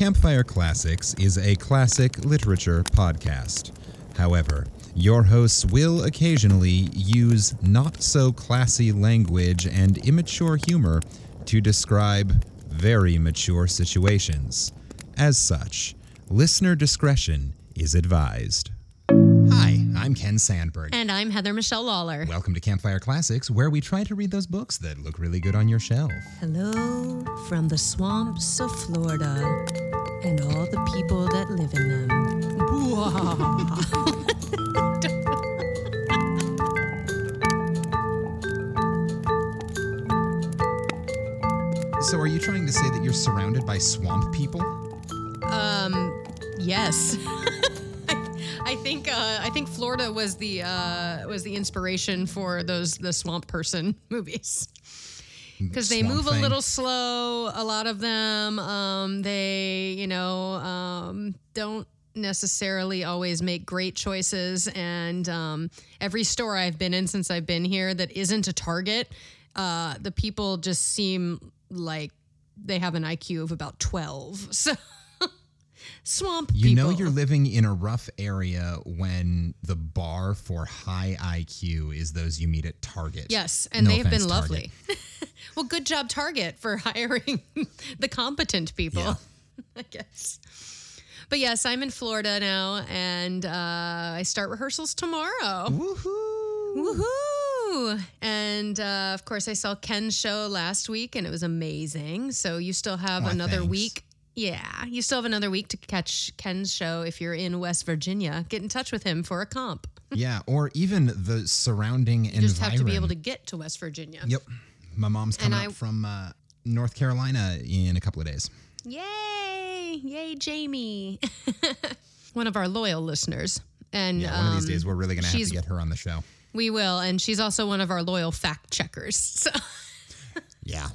Campfire Classics is a classic literature podcast. However, your hosts will occasionally use not so classy language and immature humor to describe very mature situations. As such, listener discretion is advised. Hi, I'm Ken Sandberg. And I'm Heather Michelle Lawler. Welcome to Campfire Classics, where we try to read those books that look really good on your shelf. Hello from the swamps of Florida and all the people that live in them. So, are you trying to say that you're surrounded by swamp people? um, yes. I think uh, I think Florida was the uh, was the inspiration for those the Swamp Person movies because they move a little slow. A lot of them, um, they you know um, don't necessarily always make great choices. And um, every store I've been in since I've been here that isn't a Target, uh, the people just seem like they have an IQ of about twelve. So. Swamp You people. know you're living in a rough area when the bar for high IQ is those you meet at Target. Yes, and No they have been lovely. well, good job, Target, for hiring the competent people, Yeah. I guess. But yes, I'm in Florida now, and uh, I start rehearsals tomorrow. Woohoo! Woohoo! And uh, of course, I saw Ken's show last week, and it was amazing. So you still have another thanks. week. Yeah, you still have another week to catch Ken's show if you're in West Virginia. Get in touch with him for a comp. Yeah, or even the surrounding You just have to be able to get to West Virginia. Yep. My mom's coming I- up from uh, North Carolina in a couple of days. Yay! Yay, Jamie. One of our loyal listeners. And Yeah, one of these um, days we're really going to have she's- to get her on the show. we will. And she's also one of our loyal fact checkers. So Yeah.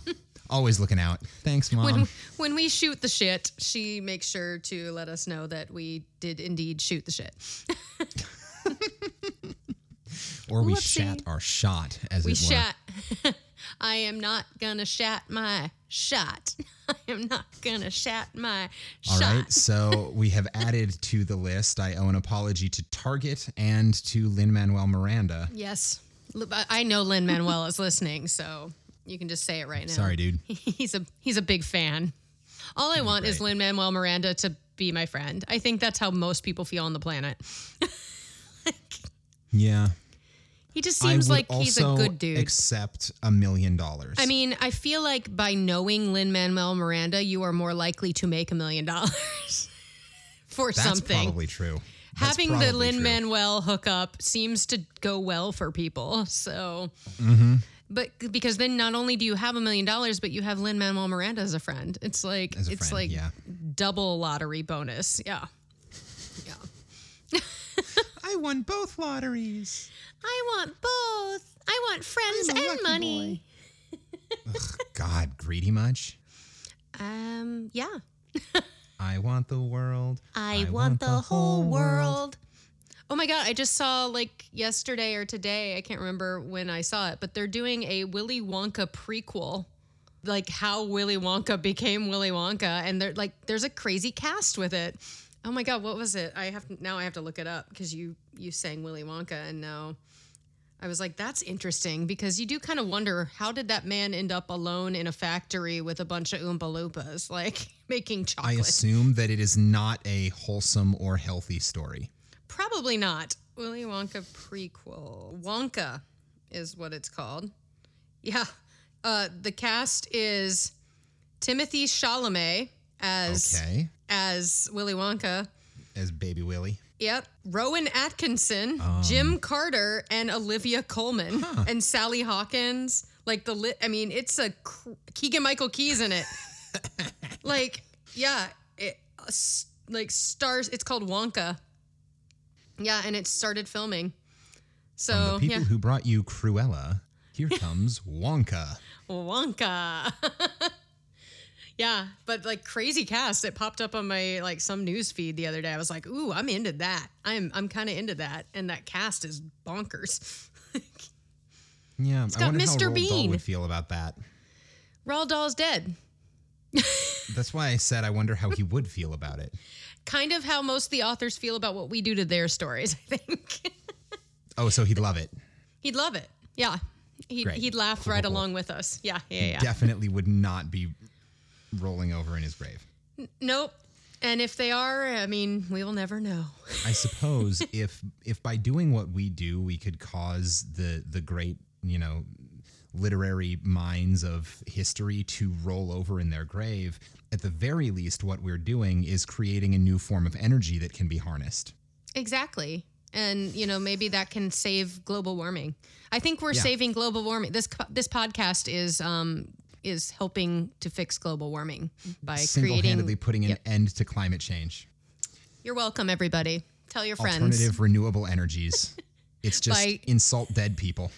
Always looking out. Thanks, mom. when, when we shoot the shit, she makes sure to let us know that we did indeed shoot the shit. or we Whoopsie. shat our shot, as We it were. shat. I am not gonna shat my shot. I am not gonna shat my All shot. right, so we have added to the list. I owe an apology to Target and to Lin Manuel Miranda. Yes. I know Lin Manuel is listening, so you can just say it right now. Sorry, dude. He's a he's a big fan. All I want is. Lin Manuel Miranda to be my friend. I think that's how most people feel on the planet. like, Yeah. He just seems like he's a good dude. Accept a million dollars. I mean, I feel like by knowing Lin Manuel Miranda, you are more likely to make a million dollars for something. that's something. probably true. That's Having the probably Lin. Manuel hookup seems to go well for people. So, mm-hmm. But because then not only do you have a million dollars, but you have Lin Manuel Miranda as a friend. It's like it's friend, like yeah. double lottery bonus. Yeah, yeah. I won both lotteries. I want both. I want friends and money. God, greedy much? Um, yeah. I want the world. I, want, the, whole world. Oh my god, I just saw like yesterday or today, I can't remember when I saw it, but they're doing a Willy Wonka prequel. Like how Willy Wonka became Willy Wonka and they're like there's a crazy cast with it. Oh my god, what was it? I have to, now I have to look it up because you you sang Willy Wonka and now I was like that's interesting because you do kind of wonder how did that man end up alone in a factory with a bunch of oompa loompas like making chocolate? I assume that it is not a wholesome or healthy story. Probably not. Willy Wonka prequel. Wonka is what it's called. Yeah. Uh, the cast is Timothée Chalamet as Okay. as Willy Wonka. As Baby Willie. Yep. Rowan Atkinson, Jim Carter, and Olivia Colman, and Sally Hawkins. Like the lit. I mean, it's a cr- Keegan Michael Key's in it. like, yeah, it uh, s- like stars. It's called Wonka. Yeah, and it started filming. So From the people yeah, who brought you Cruella, here comes Wonka. Wonka. yeah, but like crazy cast. It popped up on my like some news feed the other day. I was like, ooh, I'm into that. I'm I'm kind of into that. And that cast is bonkers. Yeah, I got wonder Mr. how Roald Dahl Bean. would feel about that. Roald Dahl's dead. That's why I said I wonder how he would feel about it. Kind of how most of the authors feel about what we do to their stories, I think. Oh, so he'd love it. he'd love it. Yeah. He'd, Great. he'd laugh Cool, right cool, along with us. Yeah, yeah, yeah. Definitely would not be rolling over in his grave. Nope. And if they are, I mean, we will never know. I suppose if if by doing what we do, we could cause the the great, you know, literary minds of history to roll over in their grave, at the very least, what we're doing is creating a new form of energy that can be harnessed. Exactly. And you know, maybe that can save global warming. I think we're Yeah. saving global warming. This this podcast is um is helping to fix global warming by Single-handedly creating. putting an Yep. end to climate change. You're welcome, everybody. Tell your friends. Alternative renewable energies. It's just By- insult dead people.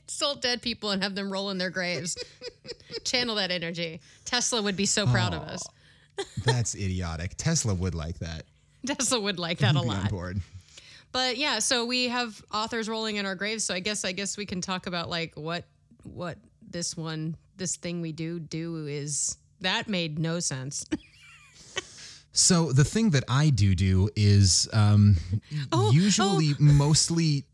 Insult dead people and have them roll in their graves. Channel that energy. Tesla would be so proud of us. That's idiotic. Tesla would like that. Tesla would like that a Be on lot. board. But yeah, so we have authors rolling in our graves. So I guess I guess we can talk about like what what this one this thing we do do is that made no sense. So the thing that I do do is um, Oh, usually mostly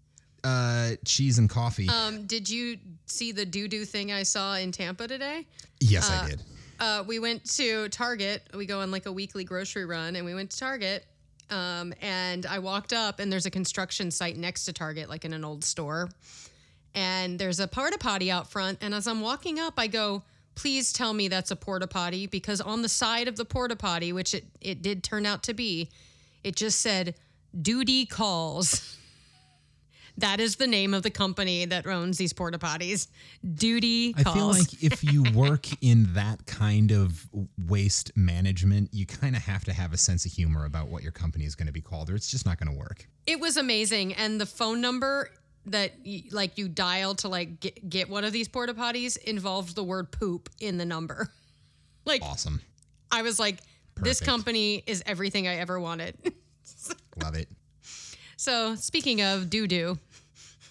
uh, cheese and coffee. um, did you see the doo doo thing I saw in Tampa today? yes, I did. Uh, we went to Target. We go on like a weekly grocery run, and we went to Target. Um, and I walked up, and there's a construction site next to Target, like in an old store. And there's a porta potty out front. And as I'm walking up, I go, "Please tell me that's a porta potty," because on the side of the porta potty, which it it did turn out to be, it just said "Duty Calls." That is the name of the company that owns these porta potties. Duty I feel like if you work in that kind of waste management, you kind of have to have a sense of humor about what your company is going to be called, or it's just not going to work. It was amazing, and the phone number that like you dial to like get, get one of these porta potties involved the word poop in the number. Like Awesome. I was like, this company is everything I ever wanted. Love it. so speaking of doo doo,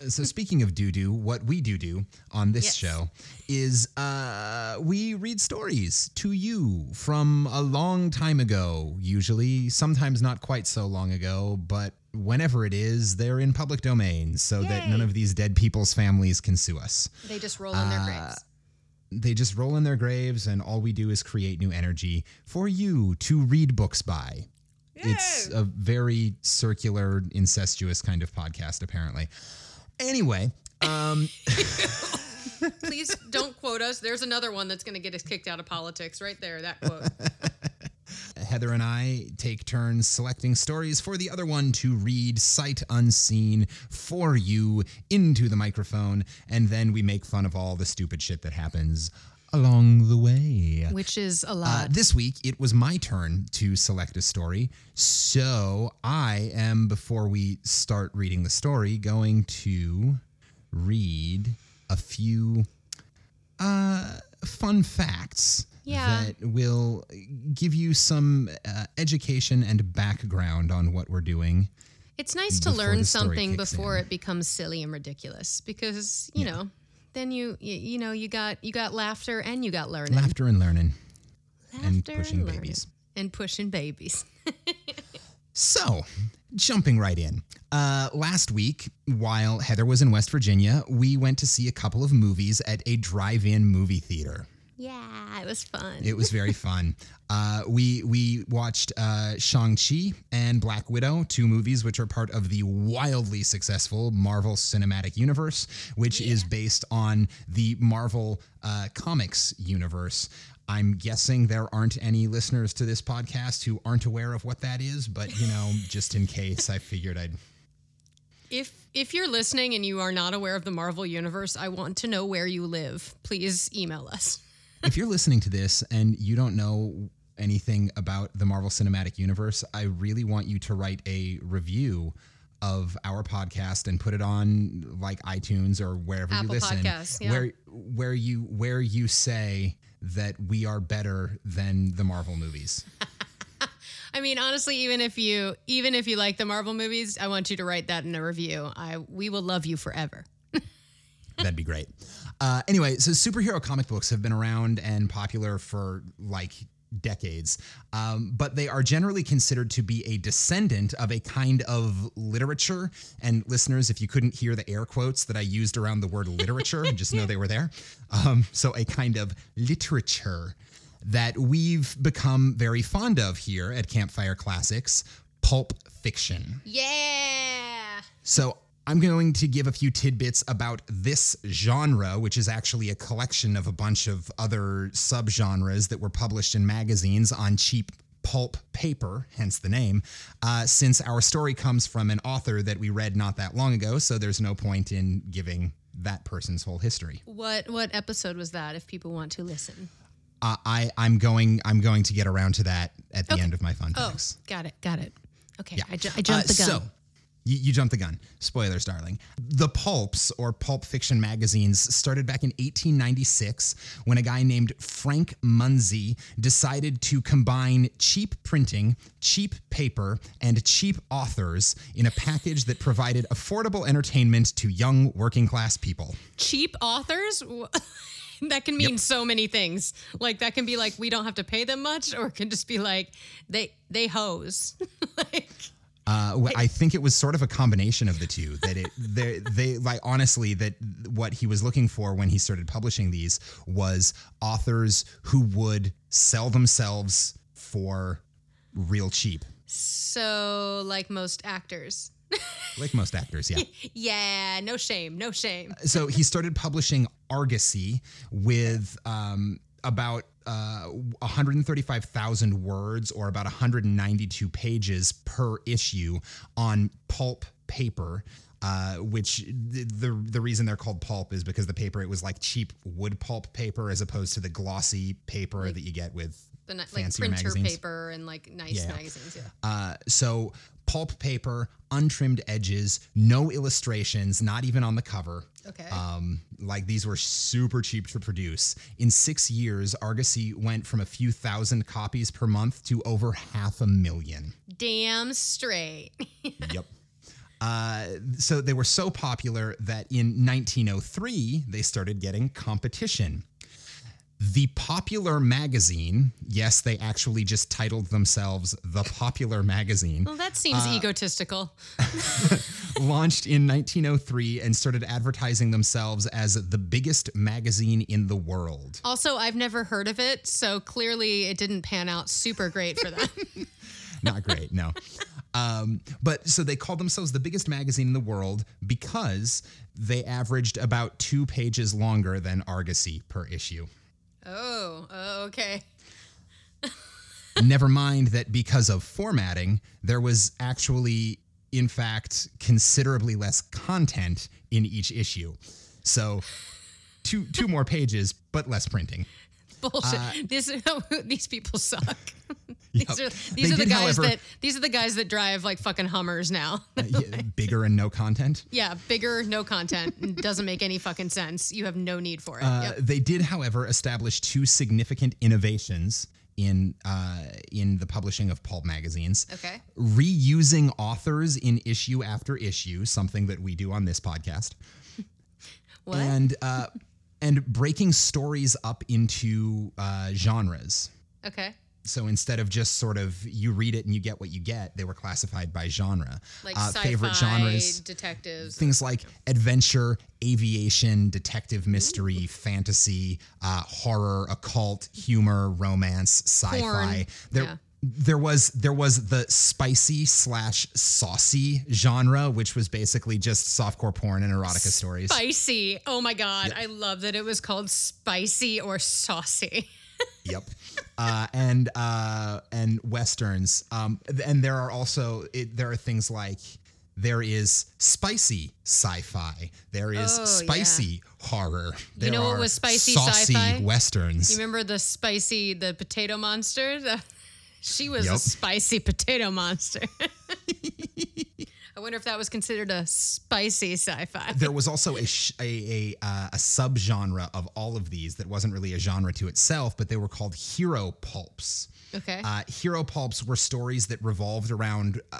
So speaking of doo doo, what we do do on this Yes. show is uh, we read stories to you from a long time ago. Usually, sometimes not quite so long ago, but whenever it is, they're in public domain, so that none of these dead people's families can sue us. they just roll in their Uh, graves. They just roll in their graves, and all we do is create new energy for you to read books by. It's a very circular, incestuous kind of podcast, apparently. Anyway, um, Please don't quote us. There's another one that's going to get us kicked out of politics right there. That quote. Heather and I take turns selecting stories for the other one to read sight unseen for you into the microphone, and then we make fun of all the stupid shit that happens along the way. Which is a Uh, lot. this week, it was my turn to select a story. So I am, before we start reading the story, going to read a few uh, fun facts Yeah. that will give you some uh, education and background on what we're doing. It's nice to learn something before in. it becomes silly and ridiculous because, you Yeah. know, then you, you you know, you got you got laughter and you got learning. Laughter and learning. Laughter and pushing learning. babies. And pushing babies. So, jumping right in. Uh, last week, while Heather was in West Virginia, we went to see a couple of movies at a drive in movie theater. Yeah, it was fun. It was very fun. Uh, we we watched uh, Shang Chi and Black Widow, two movies which are part of the wildly successful Marvel Cinematic Universe, which is based on the Marvel uh, Comics universe. I'm guessing there aren't any listeners to this podcast who aren't aware of what that is, but you know, just in case, I figured I'd. if if you're listening and you are not aware of the Marvel universe, I want to know where you live. Please email us. If you're listening to this and you don't know anything about the Marvel Cinematic Universe, I really want you to write a review of our podcast and put it on like iTunes or wherever Apple you listen Podcasts, yeah. where where you where you say that we are better than the Marvel movies. I mean, honestly, even if you even if you like the Marvel movies, I want you to write that in a review. I we will love you forever. That'd be great. Uh, anyway, so superhero comic books have been around and popular for like decades. Um, but they are generally considered to be a descendant of a kind of literature. And listeners, if you couldn't hear the air quotes that I used around the word literature, just know they were there. Um, so a kind of literature that we've become very fond of here at Campfire Classics pulp fiction. Yeah. So I'm going to give a few tidbits about this genre, which is actually a collection of a bunch of other subgenres that were published in magazines on cheap pulp paper, hence the name, uh, since our story comes from an author that we read not that long ago, so there's no point in giving that person's whole history. What what episode was that? If people want to listen. Uh, I I'm going I'm going to get around to that at the Okay. end of my fun facts. Oh, facts. got it, got it. Okay, Yeah. I, ju- I jumped Uh, the gun. So, you, you jumped the gun. Spoilers, darling. The pulps or pulp fiction magazines started back in 1896 when a guy named Frank Munsey decided to combine cheap printing, cheap paper, and cheap authors in a package that provided affordable entertainment to young working class people. Cheap authors? that can mean so many things. Like that can be like we don't have to pay them much, or it can just be like they they hose. like Uh, I think it was sort of a combination of the two. That it, they, they like honestly that what he was looking for when he started publishing these was authors who would sell themselves for real cheap, so like most actors. like most actors. Yeah. Yeah, no shame, no shame. so he started publishing Argosy with um, about uh, 135,000 words or about 192 pages per issue on pulp paper. Uh, which the, the the reason they're called pulp is because the paper it was like cheap wood pulp paper as opposed to the glossy paper that you get with The ni- like printer magazines. paper and like nice Yeah. magazines. Yeah. Uh, so pulp paper, untrimmed edges, no illustrations, not even on the cover. Okay. Um, like these were super cheap to produce. In six years, Argosy went from a few thousand copies per month to over half a million. Damn straight. Yep. Uh, so they were so popular that in 1903 they started getting competition. The Popular Magazine, yes, they actually just titled themselves The Popular Magazine, well, that seems Uh, egotistical. launched in 1903 and started advertising themselves as the biggest magazine in the world. Also, I've never heard of it, so clearly it didn't pan out super great for them. Not great, no. Um, but so they called themselves the biggest magazine in the world because they averaged about two pages longer than Argosy per issue. Oh, oh, okay. Never mind that because of formatting, there was actually, in fact, considerably less content in each issue. So two two more pages, but less printing. Bullshit. Uh, these these people suck. these are They these are the did, guys however- that these are the guys that drive like fucking Hummers now. Yeah, bigger and no content. yeah, bigger, no content, doesn't make any fucking sense. You have no need for it. Uh, Yep. They did, however, establish two significant innovations in uh, in the publishing of pulp magazines. Okay. Reusing authors in issue after issue, something that we do on this podcast, What? and uh, and breaking stories up into uh, genres. okay. So instead of just sort of you read it and you get what you get, they were classified by genre. Like Uh, favorite genres, detectives. things like adventure, aviation, detective mystery, fantasy, uh, horror, occult, humor, romance, sci-fi. Porn, There, yeah. there was there was the spicy slash saucy genre, which was basically just softcore porn and erotica stories. Spicy. Oh my god, I love that it was called spicy or saucy. Yep. Uh, and uh, and westerns. Um, and there are also it, there are things like there is spicy sci-fi. There is Oh, spicy horror. There know what was spicy saucy sci-fi? westerns. You remember the spicy, the potato monster? The- she was a spicy potato monster. I wonder if that was considered a spicy sci-fi. There was also a sh- a a, uh, a subgenre of all of these that wasn't really a genre to itself, but they were called hero pulps. Okay. Uh, hero pulps were stories that revolved around uh,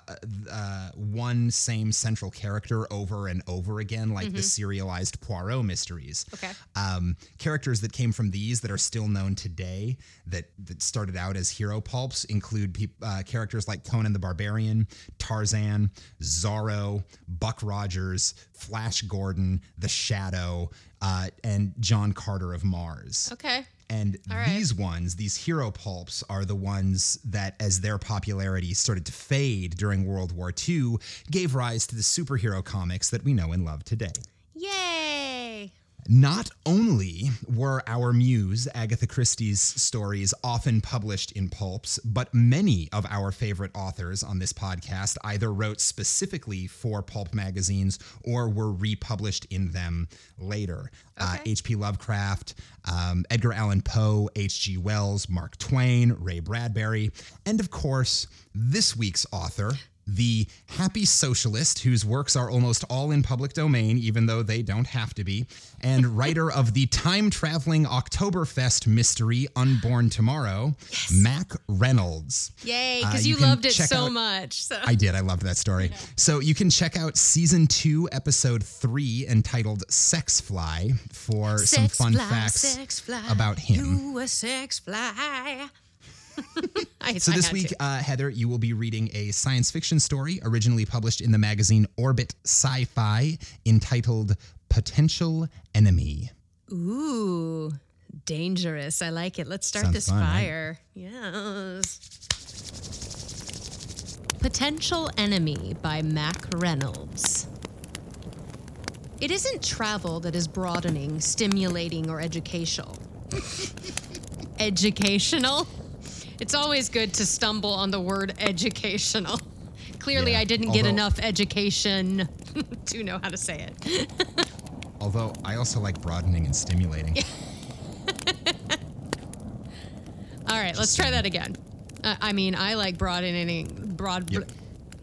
uh, one same central character over and over again, like the serialized Poirot mysteries. Okay. Um, characters that came from these that are still known today that that started out as hero pulps include peop uh, characters like Conan the Barbarian, Tarzan, Zorro, Buck Rogers, Flash Gordon, The Shadow, uh, and John Carter of Mars. okay. And right. these ones, these hero pulps, are the ones that, as their popularity started to fade during World War II, gave rise to the superhero comics that we know and love today. Not only were our muse, Agatha Christie's stories often published in pulps, but many of our favorite authors on this podcast either wrote specifically for pulp magazines or were republished in them later. Uh, Okay. H.P. Lovecraft, um, Edgar Allan Poe, H.G. Wells, Mark Twain, Ray Bradbury, and of course, this week's author, the happy socialist whose works are almost all in public domain, even though they don't have to be, and writer of the time traveling Oktoberfest mystery Unborn Tomorrow, Mack Reynolds. Yay, Uh, because you you, loved it so out- much. So. I did. I loved that story. So you can check out season two, episode three, entitled Sex Fly, for some fun facts sex fly, about him. You a sex fly. I, So this week, uh, Heather, you will be reading a science fiction story originally published in the magazine Orbit Sci-Fi, entitled "Potential Enemy." Ooh, dangerous. I like it. Let's start Sounds this fun, right? fire. Yes. Potential Enemy by Mack Reynolds. It isn't travel that is broadening, stimulating, or educational. educational? It's always good to stumble on the word educational. Clearly, Yeah, I didn't get enough education to know how to say it. Although I also like broadening and stimulating. All right, let's try that again. Uh, I mean, I like broadening. Broad. Yep.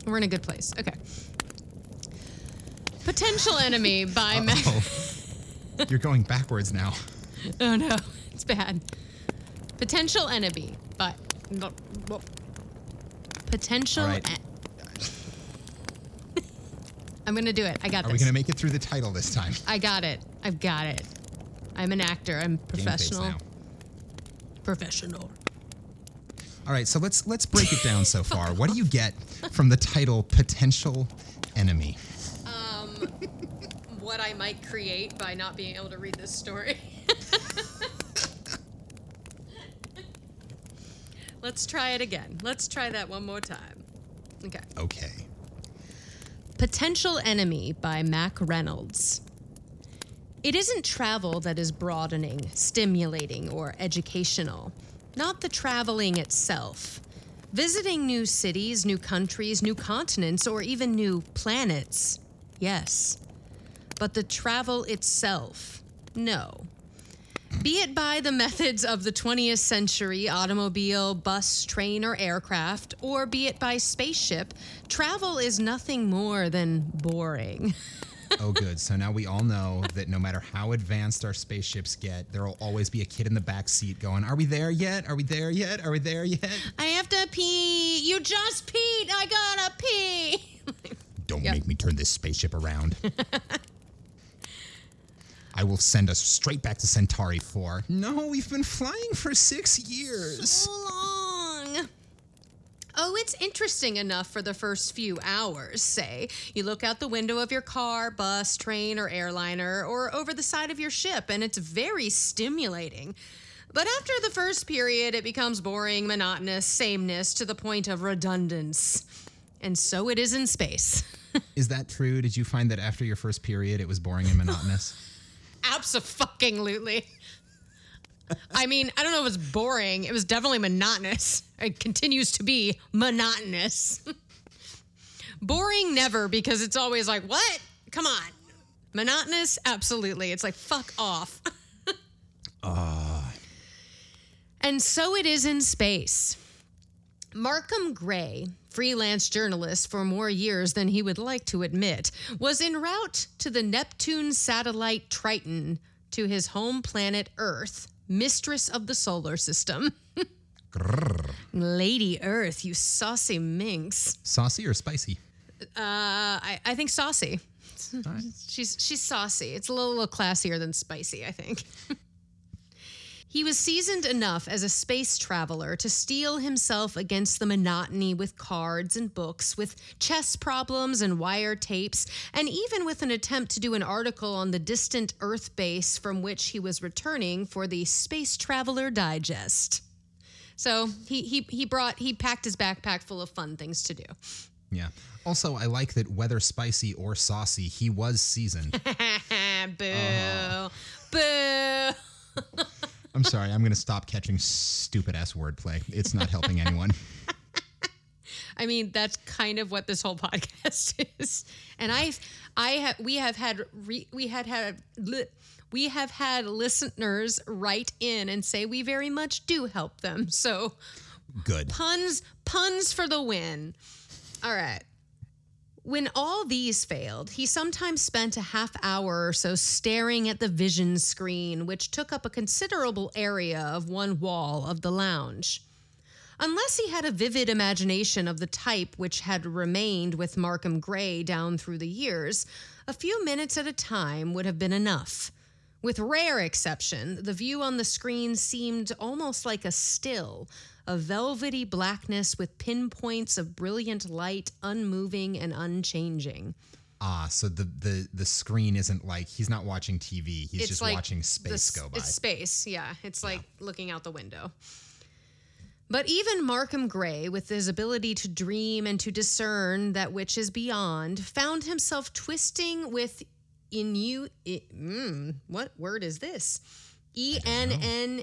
We're in a good place. Okay. Potential enemy by. Oh, you're going backwards now. oh no, it's bad. Potential enemy by. Potential. All right. en- I'm gonna do it. I got this. Are we to make it through the title this time? I got it. I've got it. I'm an actor. I'm professional. Professional. All right, so let's let's break it down so far. What do you get from the title "Potential Enemy"? Um, what I might create by not being able to read this story. Let's try it again. Let's try that one more time. Okay. Okay. Potential Enemy by Mack Reynolds. It isn't travel that is broadening, stimulating, or educational, not the traveling itself. Visiting new cities, new countries, new continents, or even new planets, yes. But the travel itself, no. Be it by the methods of the 20th century automobile, bus, train, or aircraft, or be it by spaceship, travel is nothing more than boring. Oh, good. So now we all know that no matter how advanced our spaceships get, there will always be a kid in the back seat going, "Are we there yet? Are we there yet? Are we there yet?" I have to pee. You just peed. I gotta pee. Don't Yep. make me turn this spaceship around. I will send us straight back to Centauri 4. No, we've been flying for six years. so long. Oh, it's interesting enough for the first few hours, say. You look out the window of your car, bus, train, or airliner, or over the side of your ship, and it's very stimulating. But after the first period, it becomes boring, monotonous, sameness to the point of redundance. And so it is in space. Is that true? Did you find that after your first period it was boring and monotonous? Absolutely. I mean, I don't know if it's boring. It was definitely monotonous. It continues to be monotonous. boring, never, because it's always like, what? Come on. Monotonous, absolutely. It's like, fuck off. Ah. And so it is in space. Markham Gray, freelance journalist for more years than he would like to admit, was en route to the Neptune satellite Triton to his home planet Earth, mistress of the solar system. Lady Earth, you saucy minx. Saucy or spicy? Uh, I, I think saucy. She's she's saucy. It's a little, little classier than spicy, I think. he was seasoned enough as a space traveler to steel himself against the monotony with cards and books, with chess problems and wire tapes, and even with an attempt to do an article on the distant Earth base from which he was returning for the Space Traveler Digest. So he he he brought he packed his backpack full of fun things to do. Yeah. Also, I like that whether spicy or saucy, he was seasoned. Boo. Uh-huh. Boo. I'm sorry, I'm going to stop catching stupid ass wordplay. It's not helping anyone. I mean, that's kind of what this whole podcast is. And I've, I have, we have had, re, we had had, we have had listeners write in and say we very much do help them. So Good. puns, puns for the win. All right. When all these failed, he sometimes spent a half hour or so staring at the vision screen, which took up a considerable area of one wall of the lounge. Unless he had a vivid imagination of the type which had remained with Markham Gray down through the years, a few minutes at a time would have been enough. With rare exception, the view on the screen seemed almost like a still, a velvety blackness with pinpoints of brilliant light, unmoving and unchanging. Ah, so the, the the screen isn't like he's not watching TV. He's It's just like watching space s- go by. It's space, yeah. It's like looking out the window. But even Markham Gray, with his ability to dream and to discern that which is beyond, found himself twisting with inu. i- Mm, what word is this? E N N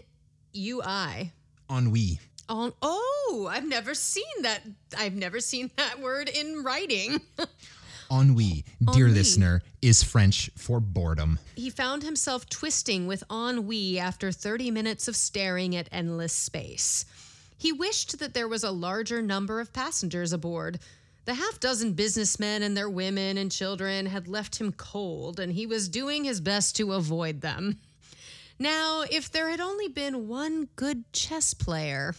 U I. Ennui. On oh, I've never seen that. I've never seen that word in writing. Ennui, dear Ennui. listener, is French for boredom. he found himself twisting with ennui after 30 minutes of staring at endless space. He wished that there was a larger number of passengers aboard. The half dozen businessmen and their women and children had left him cold, and he was doing his best to avoid them. Now, if there had only been one good chess player.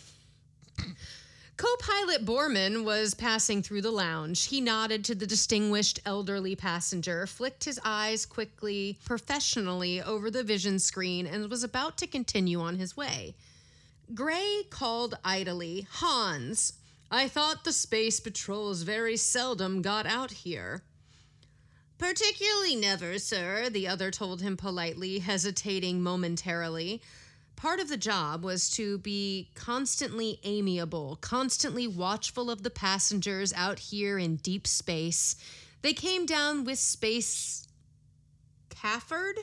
Co pilot Borman was passing through the lounge. He nodded to the distinguished elderly passenger, flicked his eyes quickly, professionally over the vision screen, and was about to continue on his way. Gray called idly, Hans, I thought the space patrols very seldom got out here. Particularly never, sir, the other told him politely, hesitating momentarily. Part of the job was to be constantly amiable, constantly watchful of the passengers out here in deep space. They came down with Space cafard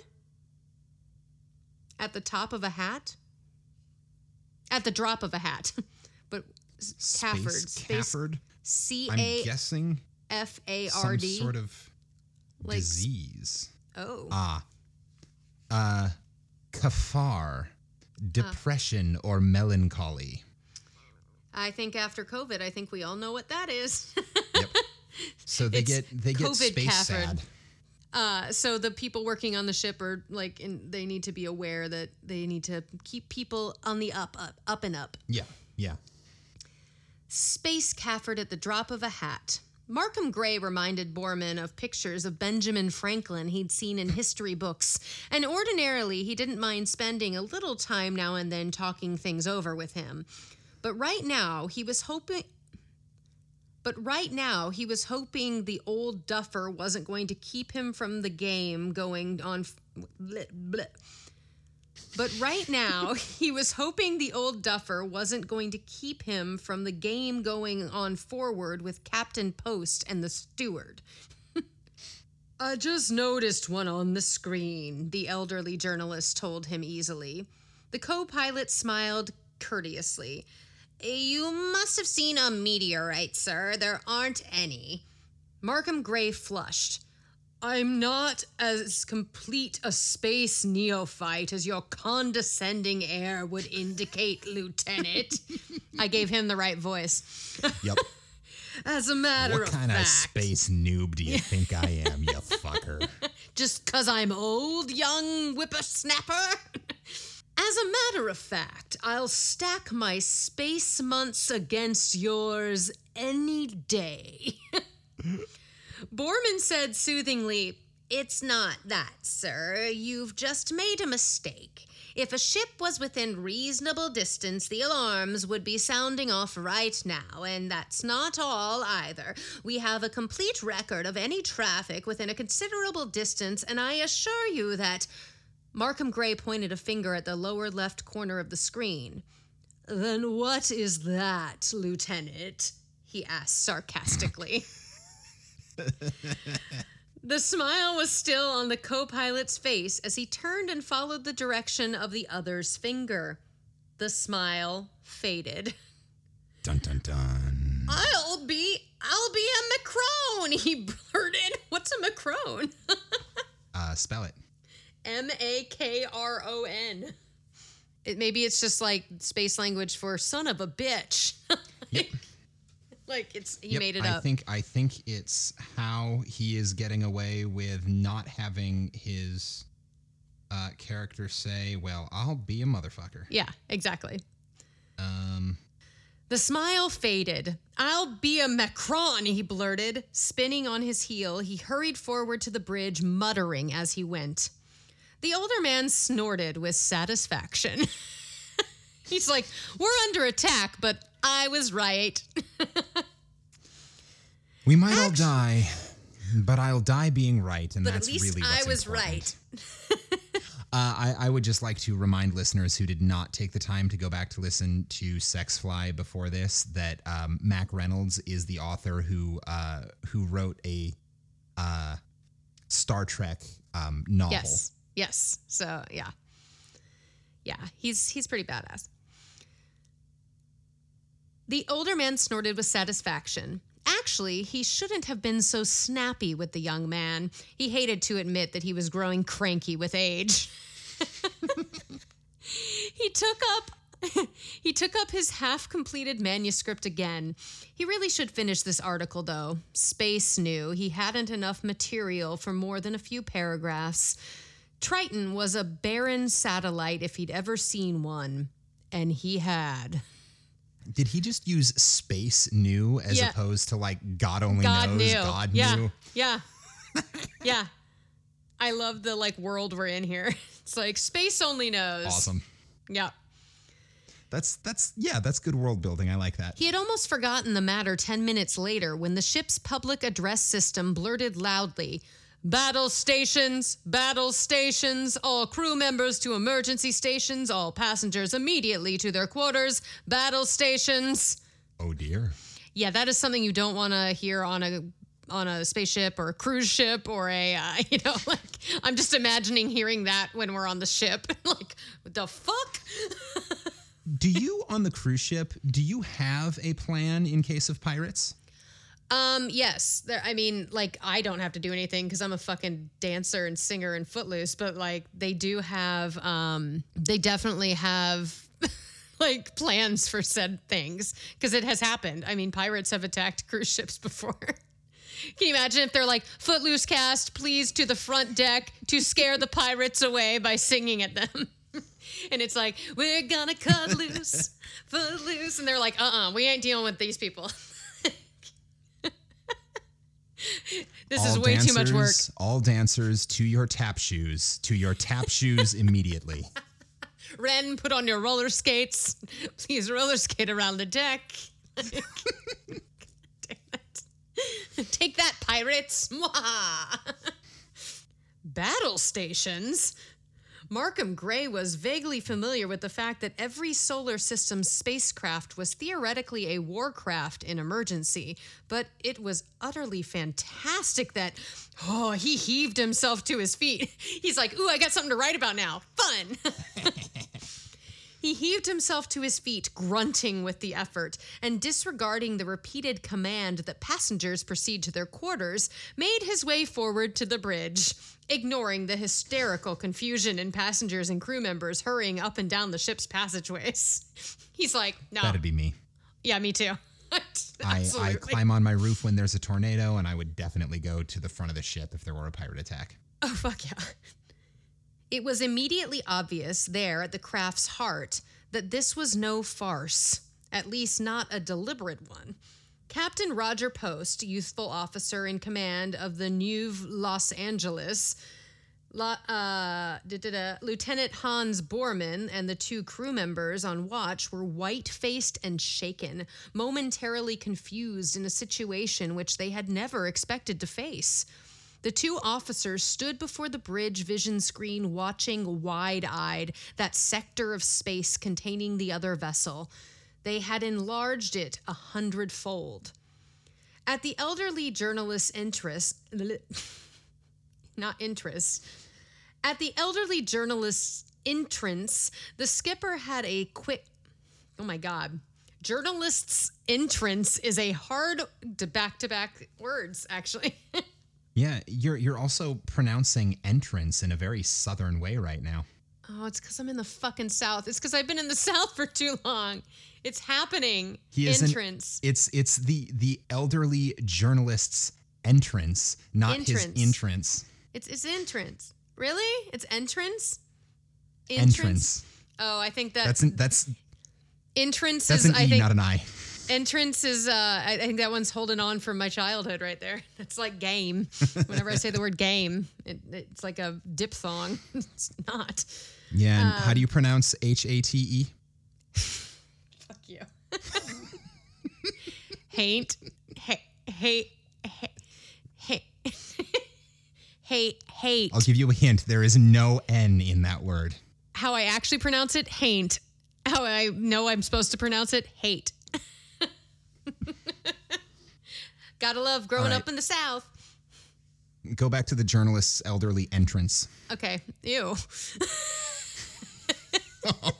at the top of a hat. At the drop of a hat. but cafard. cafard. C I'm guessing F A R some sort of Like disease. Oh. Ah. Uh, kafar, depression or melancholy. I think after COVID, I think we all know what that is. Yep. So they It's get they get COVID space sad. Uh, so the people working on the ship are like, in, they need to be aware that they need to keep people on the up, up, up and up. Yeah, yeah. Space cafard at the drop of a hat. Markham Gray reminded Borman of pictures of Benjamin Franklin he'd seen in history books, and ordinarily he didn't mind spending a little time now and then talking things over with him. But right now he was hoping but right now he was hoping the old duffer wasn't going to keep him from the game going on bleh, bleh. But right now, he was hoping the old duffer wasn't going to keep him from the game going on forward with Captain Post and the steward. I just noticed one on the screen, the elderly journalist told him easily. The co pilot smiled courteously. You must have seen a meteorite, sir. There aren't any. Markham Gray flushed. I'm not as complete a space neophyte as your condescending air would indicate, Lieutenant. I gave him the right voice. Yep. As a matter of- fact, what of kind fact, of space noob do you think I am, you fucker? just because I'm old, young whippersnapper? As a matter of fact, I'll stack my space months against yours any day. Borman said soothingly, It's not that, sir. You've just made a mistake. If a ship was within reasonable distance, the alarms would be sounding off right now, and that's not all either. We have a complete record of any traffic within a considerable distance, and I assure you that. Markham Gray pointed a finger at the lower left corner of the screen. Then what is that, Lieutenant? he asked sarcastically. the smile was still on the co pilot's face as he turned and followed the direction of the other's finger. The smile faded. Dun dun dun. I'll be I'll be a Makron, he blurted. What's a Makron? Uh, spell it. M A K R O N. It maybe it's just like space language for son of a bitch. Yep. Like it's he Yep, made it I up. think I think it's how he is getting away with not having his uh, character say, "Well, I'll be a motherfucker." yeah, exactly. Um, The smile faded. I'll be a Makron, he blurted. Spinning on his heel, he hurried forward to the bridge, muttering as he went. The older man snorted with satisfaction. He's like, We're under attack, but I was right. we might all die, but I'll die being right, and but that's at least really I was important. right. Uh, I, I would just like to remind listeners who did not take the time to go back to listen to Sex Fly before this that um, Mack Reynolds is the author who uh, who wrote a uh, Star Trek um, novel. Yes. Yes. So yeah. Yeah, he's he's pretty badass. The older man snorted with satisfaction. Actually, he shouldn't have been so snappy with the young man. He hated to admit that he was growing cranky with age. he took up he took up his half-completed manuscript again. He really should finish this article though. Space knew he hadn't enough material for more than a few paragraphs. Triton was a barren satellite if he'd ever seen one, and he had. Did he just use space knew as Yeah. opposed to like God only God knows, knew. God yeah. knew? Yeah. yeah. I love the like world we're in here. It's like space only knows. Awesome. Yeah. That's that's yeah, that's good world building. I like that. He had almost forgotten the matter 10 minutes later when the ship's public address system blurted loudly Battle stations, battle stations, all crew members to emergency stations, all passengers immediately to their quarters, battle stations. Oh dear. Yeah, that is something you don't want to hear on a on a spaceship or a cruise ship or a uh, you know like I'm just imagining hearing that when we're on the ship like what the fuck Do you on the cruise ship, do you have a plan in case of pirates? Um, yes. There, I mean, like, I don't have to do anything because I'm a fucking dancer and singer and footloose, but like, they do have, um, they definitely have like plans for said things because it has happened. I mean, pirates have attacked cruise ships before. Can you imagine if they're like, Footloose cast, please to the front deck to scare the pirates away by singing at them? and it's like, we're gonna cut loose, footloose. And they're like, uh uh we ain't dealing with these people. this is All way too much work. All dancers to your tap shoes, to your tap shoes immediately. Ren, put on your roller skates. Please roller skate around the deck. Damn it. Take that, pirates. Mwah. Battle stations? Markham Gray was vaguely familiar with the fact that every solar system spacecraft was theoretically a warcraft in emergency, but it was utterly fantastic that, oh, he heaved himself to his feet. He's like, ooh, I got something to write about now. Fun. He heaved himself to his feet, grunting with the effort, and disregarding the repeated command that passengers proceed to their quarters, made his way forward to the bridge, ignoring the hysterical confusion in passengers and crew members hurrying up and down the ship's passageways. He's like, no. That'd be me. Yeah, me too. I, I climb on my roof when there's a tornado, and I would definitely go to the front of the ship if there were a pirate attack. Oh, fuck yeah. It was immediately obvious there at the craft's heart that this was no farce, at least not a deliberate one. Captain Roger Post, youthful officer in command of the Neuve Los Angeles, La, uh, Lieutenant Hans Bormann and the two crew members on watch were white faced and shaken, momentarily confused in a situation which they had never expected to face. The two officers stood before the bridge vision screen, watching wide eyed that sector of space containing the other vessel. They had enlarged it a hundredfold. At the elderly journalist's interest, not interest, at the elderly journalist's entrance, the skipper had a quick, oh my God. Journalist's entrance is a hard back to back words, actually. Yeah, you're you're also pronouncing entrance in a very southern way right now. Oh, it's because I'm in the fucking South. It's because I've been in the South for too long. It's happening. He is an- Entrance. It's it's the the elderly journalist's entrance, not Entrance. his entrance. It's it's entrance. Really? It's entrance. Entrance. Oh, I think that That's an, that's entrance that's is. an I E, think not an I. entrance is. Uh, I, I think that one's holding on from my childhood right there. It's like game. Whenever I say the word game, it, it's like a diphthong. It's not. Yeah. And Um, how do you pronounce H A T E? Fuck you. Hate. Hate. Hate. Hate. Hate. Hate. I'll give you a hint. There is no N in that word. How I actually pronounce it, haint. How I know I'm supposed to pronounce it, hate. Gotta love growing right. up in the South. Go back to the journalist's elderly entrance. Okay. Ew.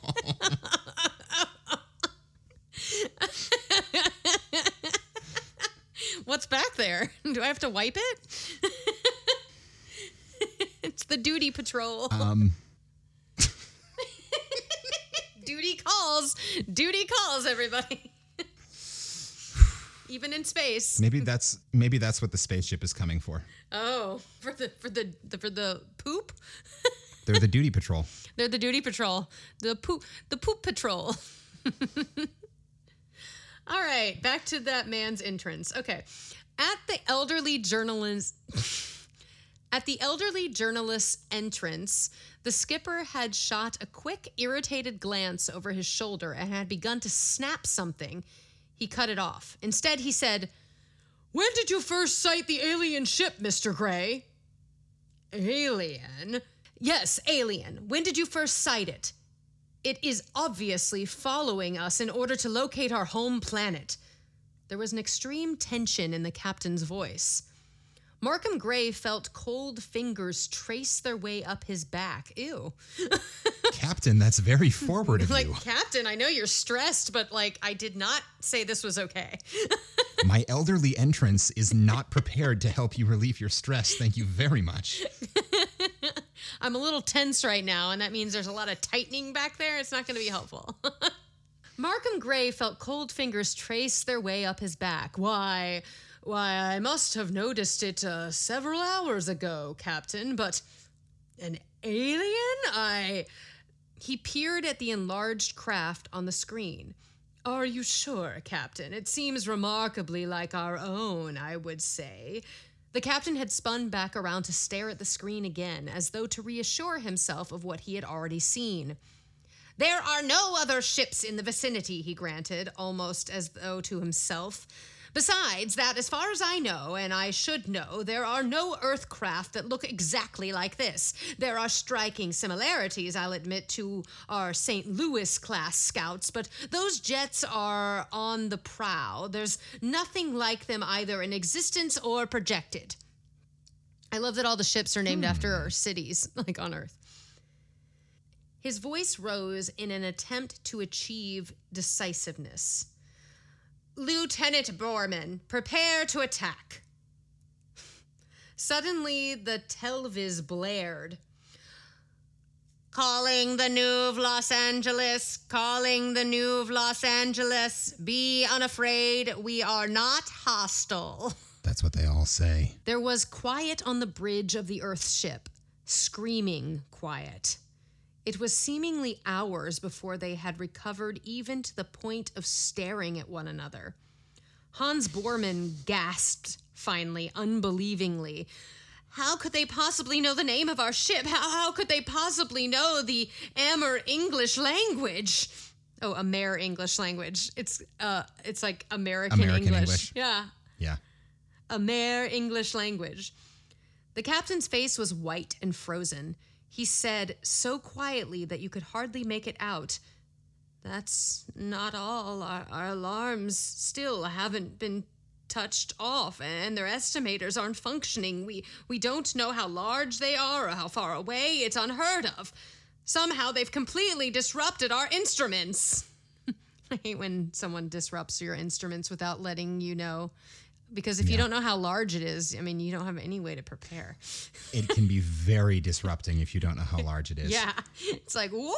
What's back there? Do I have to wipe it? it's the duty patrol. Um, duty calls. Duty calls, everybody. Even in space. maybe that's maybe that's what the spaceship is coming for. Oh, for the for the, the for the poop. They're the duty patrol. They're the duty patrol. The poop the poop patrol. All right, back to that man's entrance. Okay. At the elderly journalist At the elderly journalist's entrance, the skipper had shot a quick, irritated glance over his shoulder and had begun to snap something. He cut it off. Instead, he said, When did you first sight the alien ship, Mr. Gray? Alien? Yes, alien. When did you first sight it? It is obviously following us in order to locate our home planet. There was an extreme tension in the captain's voice. Markham Gray felt cold fingers trace their way up his back. Ew. Captain, that's very forward of Like, you. Captain, I know you're stressed, but like, I did not say this was okay. My elderly entrance is not prepared to help you relieve your stress. Thank you very much. I'm a little tense right now, and that means there's a lot of tightening back there. It's not going to be helpful. Markham Gray felt cold fingers trace their way up his back. Why, why, I must have noticed it uh, several hours ago, Captain, but an alien? I. He peered at the enlarged craft on the screen. Are you sure, Captain? It seems remarkably like our own, I would say. The captain had spun back around to stare at the screen again, as though to reassure himself of what he had already seen. There are no other ships in the vicinity, he granted, almost as though to himself. Besides that, as far as I know, and I should know, there are no Earth craft that look exactly like this. There are striking similarities, I'll admit, to our St. Louis class scouts, but those jets are on the prow. There's nothing like them either in existence or projected. I love that all the ships are named hmm. after our cities, like on Earth. His voice rose in an attempt to achieve decisiveness. Lieutenant Borman, prepare to attack. Suddenly, the telviz blared. Calling the New of Los Angeles, calling the New of Los Angeles. Be unafraid, we are not hostile. That's what they all say. There was quiet on the bridge of the Earth ship, screaming quiet. It was seemingly hours before they had recovered even to the point of staring at one another. Hans Bormann gasped finally, unbelievingly. How could they possibly know the name of our ship? How, how could they possibly know the Amer English language? Oh, Amer English language. It's uh it's like American, American English. English. Yeah. Yeah. Amer English language. The captain's face was white and frozen. He said so quietly that you could hardly make it out. That's not all. Our, our alarms still haven't been touched off, and their estimators aren't functioning. We we don't know how large they are or how far away. It's unheard of. Somehow they've completely disrupted our instruments. I hate when someone disrupts your instruments without letting you know. Because if you don't know how large it is, I mean, you don't have any way to prepare. It can be very disrupting if you don't know how large it is. Yeah. It's like, whoa,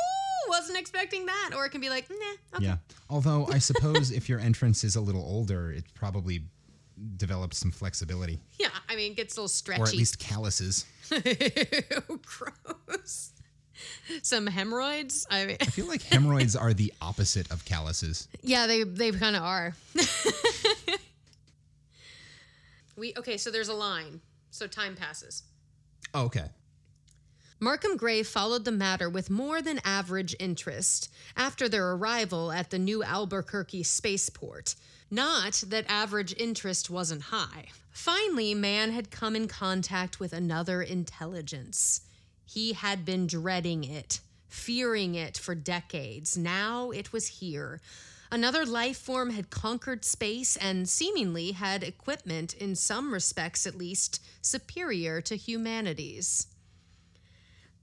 wasn't expecting that. Or it can be like, nah, okay. Yeah. Although I suppose if your entrance is a little older, it probably develops some flexibility, Yeah, I mean, it gets a little stretchy. or at least calluses. Gross. Some hemorrhoids. I mean, I feel like hemorrhoids are the opposite of calluses. yeah, they they kind of are. We okay. So there's a line. So time passes. Oh, okay. Markham Gray followed the matter with more than average interest after their arrival at the new Albuquerque spaceport. Not that average interest wasn't high. Finally, man had come in contact with another intelligence. He had been dreading it, fearing it for decades. Now it was here. Another life form had conquered space and seemingly had equipment, in some respects at least, superior to humanity's.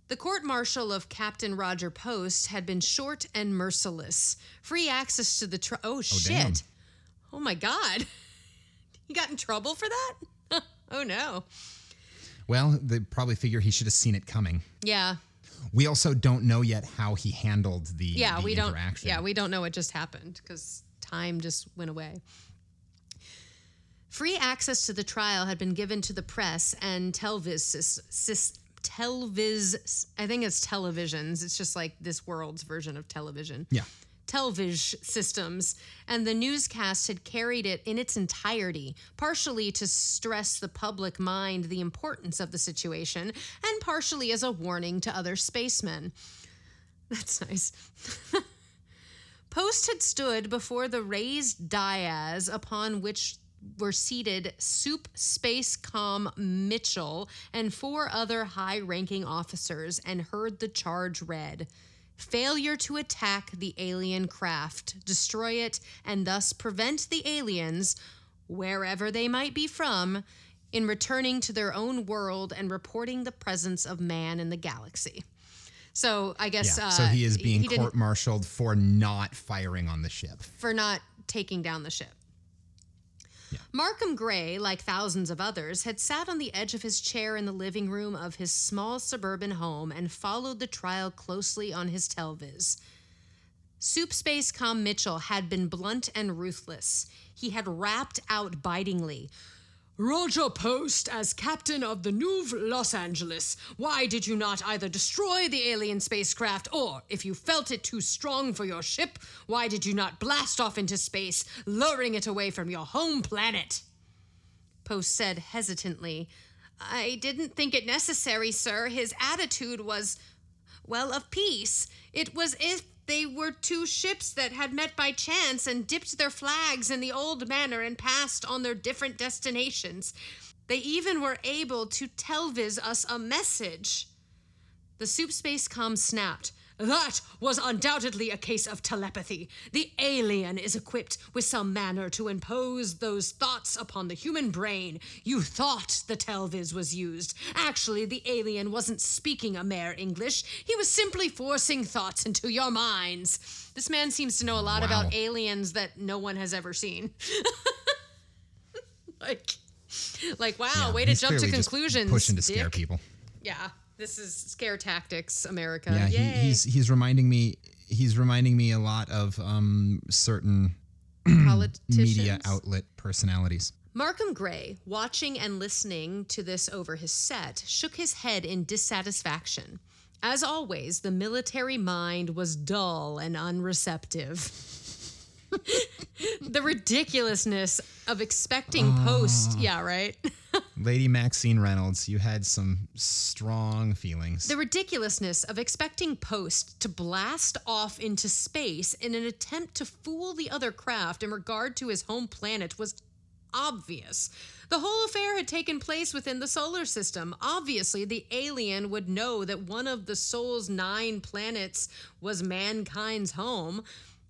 The court martial of Captain Roger Post had been short and merciless. Free access to the tri- oh, oh shit. damn. Oh my god. He got in trouble for that? oh no. Well, they probably figure he should have seen it coming. Yeah. We also don't know yet how he handled the, Yeah, the we don't interaction. Yeah, we don't know what just happened cuz time just went away. Free access to the trial had been given to the press and telviz sys, telviz I think it's televisions. It's just like this world's version of television. yeah. Television systems, and the newscast had carried it in its entirety, partially to stress the public mind the importance of the situation, and partially as a warning to other spacemen. That's nice. Post had stood before the raised dais upon which were seated Soup Spacecom Mitchell and four other high ranking officers and heard the charge read failure to attack the alien craft, destroy it, and thus prevent the aliens, wherever they might be from, in returning to their own world and reporting the presence of man in the galaxy. So I guess Yeah. uh, so he is being didn't- court martialed for not firing on the ship. for not taking down the ship. Markham Gray, like thousands of others, had sat on the edge of his chair in the living room of his small suburban home and followed the trial closely on his telviz. Soup Space Com Mitchell had been blunt and ruthless. He had rapped out bitingly. Roger Post, as captain of the New Los Angeles, why did you not either destroy the alien spacecraft or, if you felt it too strong for your ship, why did you not blast off into space, luring it away from your home planet? Post said hesitantly, I didn't think it necessary, sir. His attitude was, well, of peace. It was if they were two ships that had met by chance and dipped their flags in the old manner and passed on their different destinations. They even were able to telviz us a message. The soup space com snapped. That was undoubtedly a case of telepathy. The alien is equipped with some manner to impose those thoughts upon the human brain. You thought the telviz was used. Actually, the alien wasn't speaking Amer English. He was simply forcing thoughts into your minds. This man seems to know a lot Wow. about aliens that no one has ever seen. like, like wow, Yeah, way to jump to conclusions. Pushing to scare dick. people. Yeah, this is scare tactics, America. Yeah, he, he's he's reminding me he's reminding me a lot of um, certain media outlet personalities. Markham Gray, watching and listening to this over his set, shook his head in dissatisfaction. As always, the military mind was dull and unreceptive. the ridiculousness of expecting post. Ah. Yeah, right? Lady Maxine Reynolds, you had some strong feelings. The ridiculousness of expecting Post to blast off into space in an attempt to fool the other craft in regard to his home planet was obvious. The whole affair had taken place within the solar system. Obviously, the alien would know that one of the Sol's nine planets was mankind's home.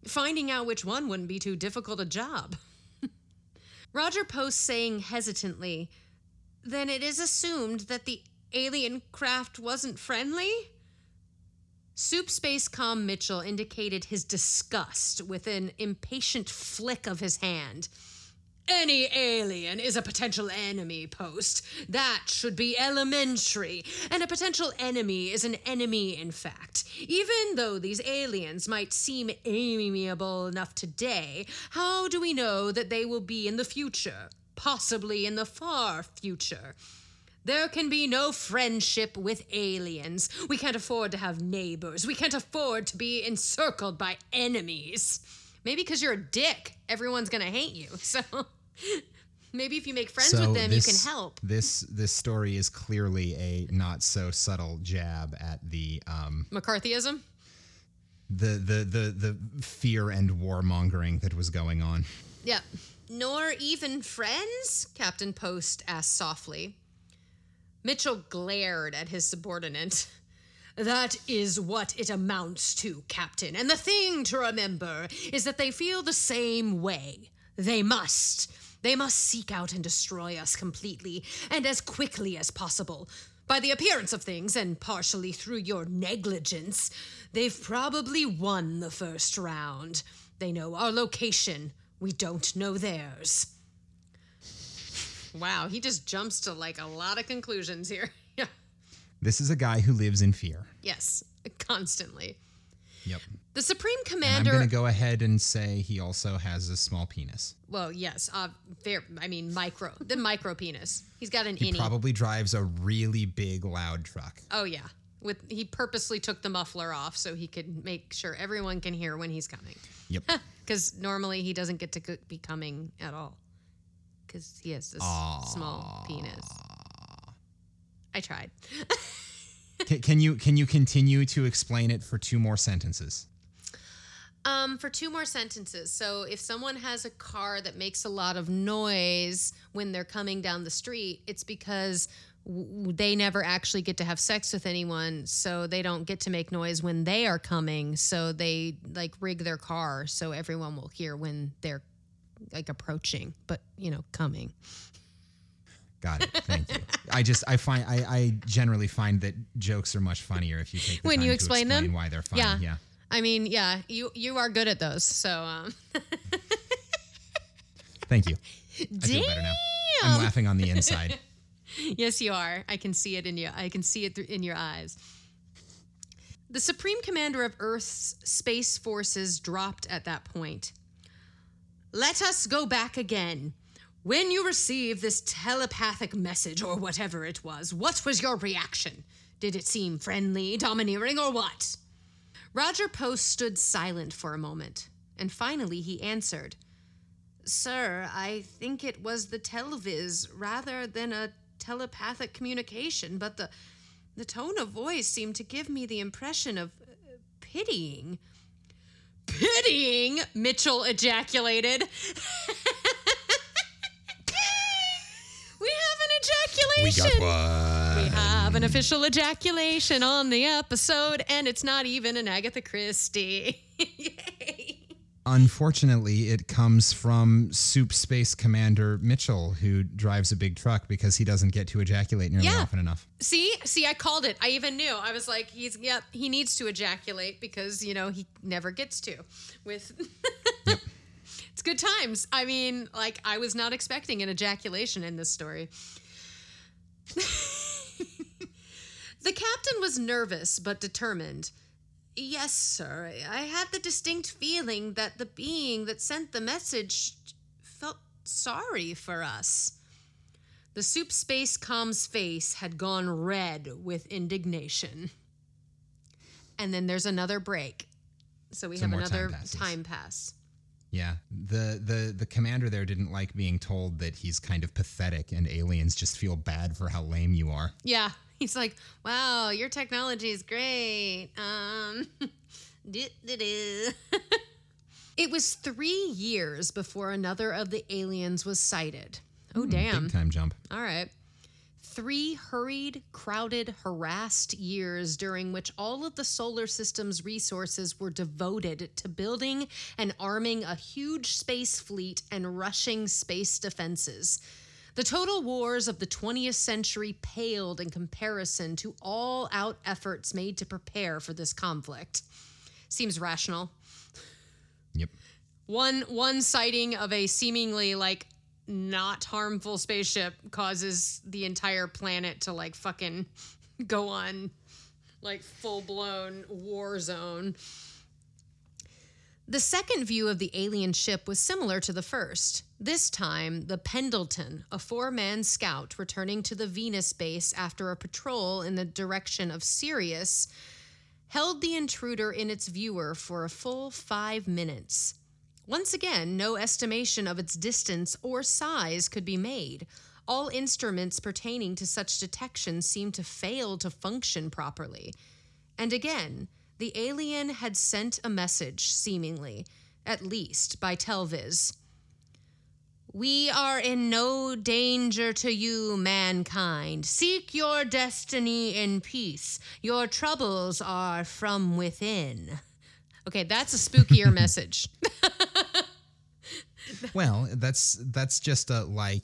Finding out which one wouldn't be too difficult a job. Roger Post saying hesitantly, then it is assumed that the alien craft wasn't friendly? Soup Space Com Mitchell indicated his disgust with an impatient flick of his hand. Any alien is a potential enemy, Post. That should be elementary. And a potential enemy is an enemy, in fact. Even though these aliens might seem amiable enough today, how do we know that they will be in the future? Possibly in the far future. There can be no friendship with aliens. We can't afford to have neighbors. We can't afford to be encircled by enemies. Maybe because you're a dick, everyone's gonna hate you. So maybe if you make friends with them, you can help. This this story is clearly a not so subtle jab at the um, McCarthyism? the the the the fear and warmongering that was going on. Yeah. Nor even friends? Captain Post asked softly. Mitchell glared at his subordinate. That is what it amounts to, Captain. And the thing to remember is that they feel the same way. They must. They must seek out and destroy us completely and as quickly as possible. By the appearance of things, and partially through your negligence, they've probably won the first round. They know our location. We don't know theirs. Wow, he just jumps to like a lot of conclusions here. yeah. This is a guy who lives in fear. Yes, constantly. Yep. The Supreme And I'm going to go ahead and say he also has a small penis. well, yes, uh, fair, I mean, micro. The micro penis. He's got an He innie. probably drives a really big, loud truck. oh, yeah. With He purposely took the muffler off so he could make sure everyone can hear when he's coming. Yep. Because normally he doesn't get to be coming at all. Because he has this small penis. I tried. can, can you can you continue to explain it for two more sentences? Um, for two more sentences. So, if someone has a car that makes a lot of noise when they're coming down the street, it's because w- they never actually get to have sex with anyone, so they don't get to make noise when they are coming. So they like rig their car so everyone will hear when they're like approaching, but you know, coming. Got it. Thank you. I just I find I, I generally find that jokes are much funnier if you take the When time you to explain explain them? why they're funny. Yeah. yeah. I mean, yeah, you you are good at those. So, um, Thank you. I feel better now. I'm laughing on the inside. Yes, you are. I can see it in you. I can see it through, in your eyes. The Supreme Commander of Earth's space forces dropped at that point. Let us go back again. When you received this telepathic message, or whatever it was, what was your reaction? Did it seem friendly, domineering, or what? Roger Post stood silent for a moment, and finally he answered. Sir, I think it was the telviz rather than a telepathic communication, but the the tone of voice seemed to give me the impression of uh, pitying. Pitying, Mitchell ejaculated. we ejaculation. ejaculation. one. We have an official ejaculation on the episode, and it's not even an Agatha Christie. Unfortunately, it comes from Soup Space Commander Mitchell, who drives a big truck because he doesn't get to ejaculate nearly Yeah. often enough. See, see, I called it. I even knew. I was like, he's yep, he needs to ejaculate because you know he never gets to. With yep. it's good times. I mean, like I was not expecting an ejaculation in this story. the captain was nervous but determined. Yes, sir. I had the distinct feeling that the being that sent the message felt sorry for us. The soup space com's face had gone red with indignation. And then there's another break. So we Some have more time another time pass. Yeah, the the the commander there didn't like being told that he's kind of pathetic, and aliens just feel bad for how lame you are. Yeah. He's like, wow, your technology is great. Um, it was three years before another of the aliens was sighted. Oh, damn. Big time jump. All right. Three hurried, crowded, harassed years during which all of the solar system's resources were devoted to building and arming a huge space fleet and rushing space defenses. The total wars of the 20th century paled in comparison to all out efforts made to prepare for this conflict. Seems rational Yep. one one sighting of a seemingly like not harmful spaceship causes the entire planet to like fucking go on like full blown war zone. The second view of the alien ship was similar to the first. This time, the Pendleton, a four man scout returning to the Venus base after a patrol in the direction of Sirius, held the intruder in its viewer for a full five minutes. Once again, no estimation of its distance or size could be made. All instruments pertaining to such detection seemed to fail to function properly. And again, the alien had sent a message, seemingly, at least by Telviz. We are in no danger to you, mankind. Seek your destiny in peace. Your troubles are from within. Okay, that's a spookier message. Well, that's that's just a like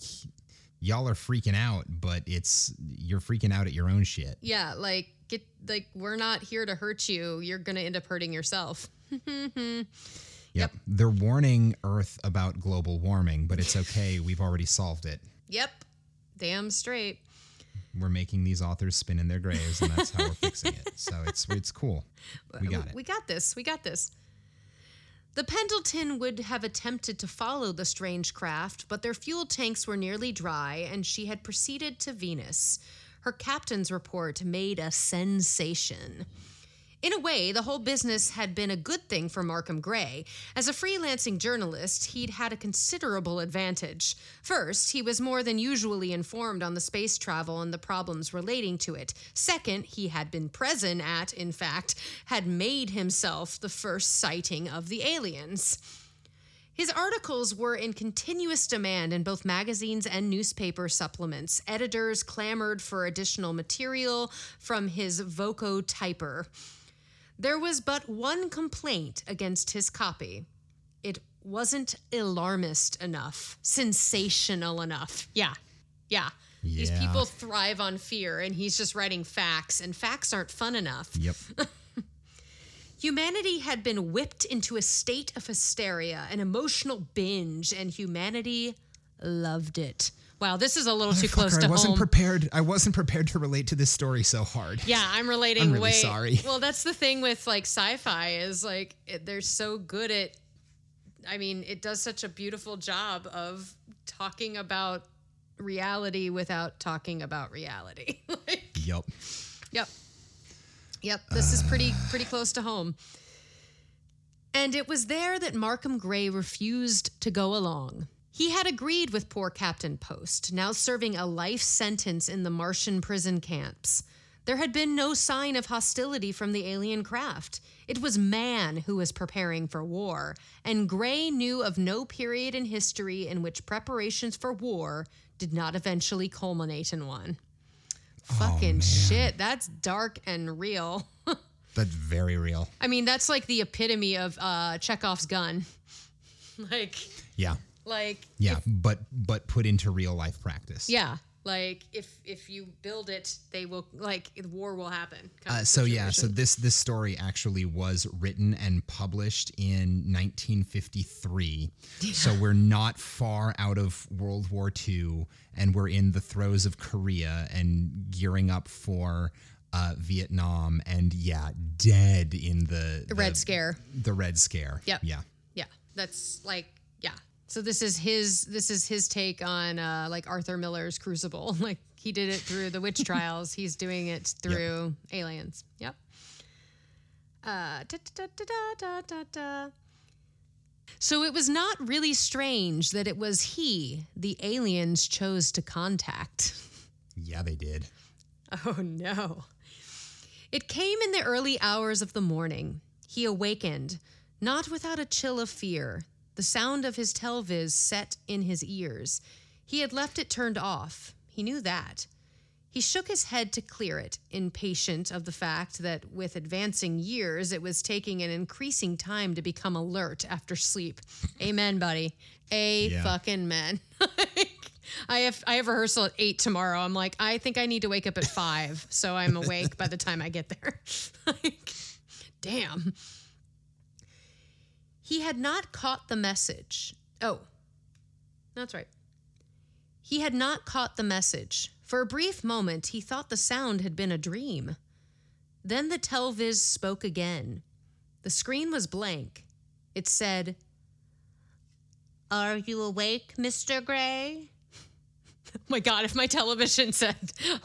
y'all are freaking out, but it's you're freaking out at your own shit. Yeah, like get like we're not here to hurt you. You're gonna end up hurting yourself. Yep. They're warning Earth about global warming, but it's okay. We've already solved it. Yep, damn straight. We're making these authors spin in their graves, and that's how we're fixing it. So it's it's cool. We got it. We got this. We got this. The Pendleton would have attempted to follow the strange craft, but their fuel tanks were nearly dry, and she had proceeded to Venus. Her captain's report made a sensation. In a way, the whole business had been a good thing for Markham Gray. As a freelancing journalist, he'd had a considerable advantage. First, he was more than usually informed on the space travel and the problems relating to it. Second, he had been present at, in fact, had made himself the first sighting of the aliens. His articles were in continuous demand in both magazines and newspaper supplements. Editors clamored for additional material from his Voco typer. There was but one complaint against his copy. It wasn't alarmist enough, sensational enough. Yeah. Yeah. These people thrive on fear, and he's just writing facts, and facts aren't fun enough. Yep. Humanity had been whipped into a state of hysteria, an emotional binge, and humanity loved it. Wow, this is a little too close to I wasn't home. prepared. I wasn't prepared to relate to this story so hard. yeah, I'm relating I'm really way. sorry. Well, that's the thing with like sci-fi is like it, they're so good at. I mean, it does such a beautiful job of talking about reality without talking about reality. like, Yep. Yep. Yep. This is pretty pretty close to home. And it was there that Markham Gray refused to go along. He had agreed with poor Captain Post, now serving a life sentence in the Martian prison camps. There had been no sign of hostility from the alien craft. It was man who was preparing for war, and Gray knew of no period in history in which preparations for war did not eventually culminate in one. Fucking man. shit. That's dark and real. That's very real. I mean, that's like the epitome of uh, Chekhov's gun. like, Yeah. Like, Yeah, but but put into real life practice. yeah. Like if if you build it, they will like war will happen. Uh, so yeah, so this this story actually was written and published in 1953. So we're not far out of World War II, and we're in the throes of Korea and gearing up for uh, Vietnam, and yeah, dead in the, the Red Scare. The Red Scare. Yep. Yeah. Yeah, that's like yeah. So this is his this is his take on uh, like Arthur Miller's Crucible. Like he did it through the witch trials. He's doing it through aliens. Yep. Uh, da, da, da, da, da, da. So it was not really strange that it was he the aliens chose to contact. Yeah, they did. Oh no. It came in the early hours of the morning. He awakened, not without a chill of fear. The sound of his telviz set in his ears. He had left it turned off. He knew that. He shook his head to clear it, impatient of the fact that with advancing years, it was taking an increasing time to become alert after sleep. Amen, buddy. A Yeah. fucking men. I have I have rehearsal at eight tomorrow. I'm like, I think I need to wake up at five, so I'm awake by the time I get there. like, damn. He had not caught the message. Oh, that's right. He had not caught the message. For a brief moment, he thought the sound had been a dream. Then the telviz spoke again. The screen was blank. It said, Are you awake, Mr. Gray? Oh my God, if my television said,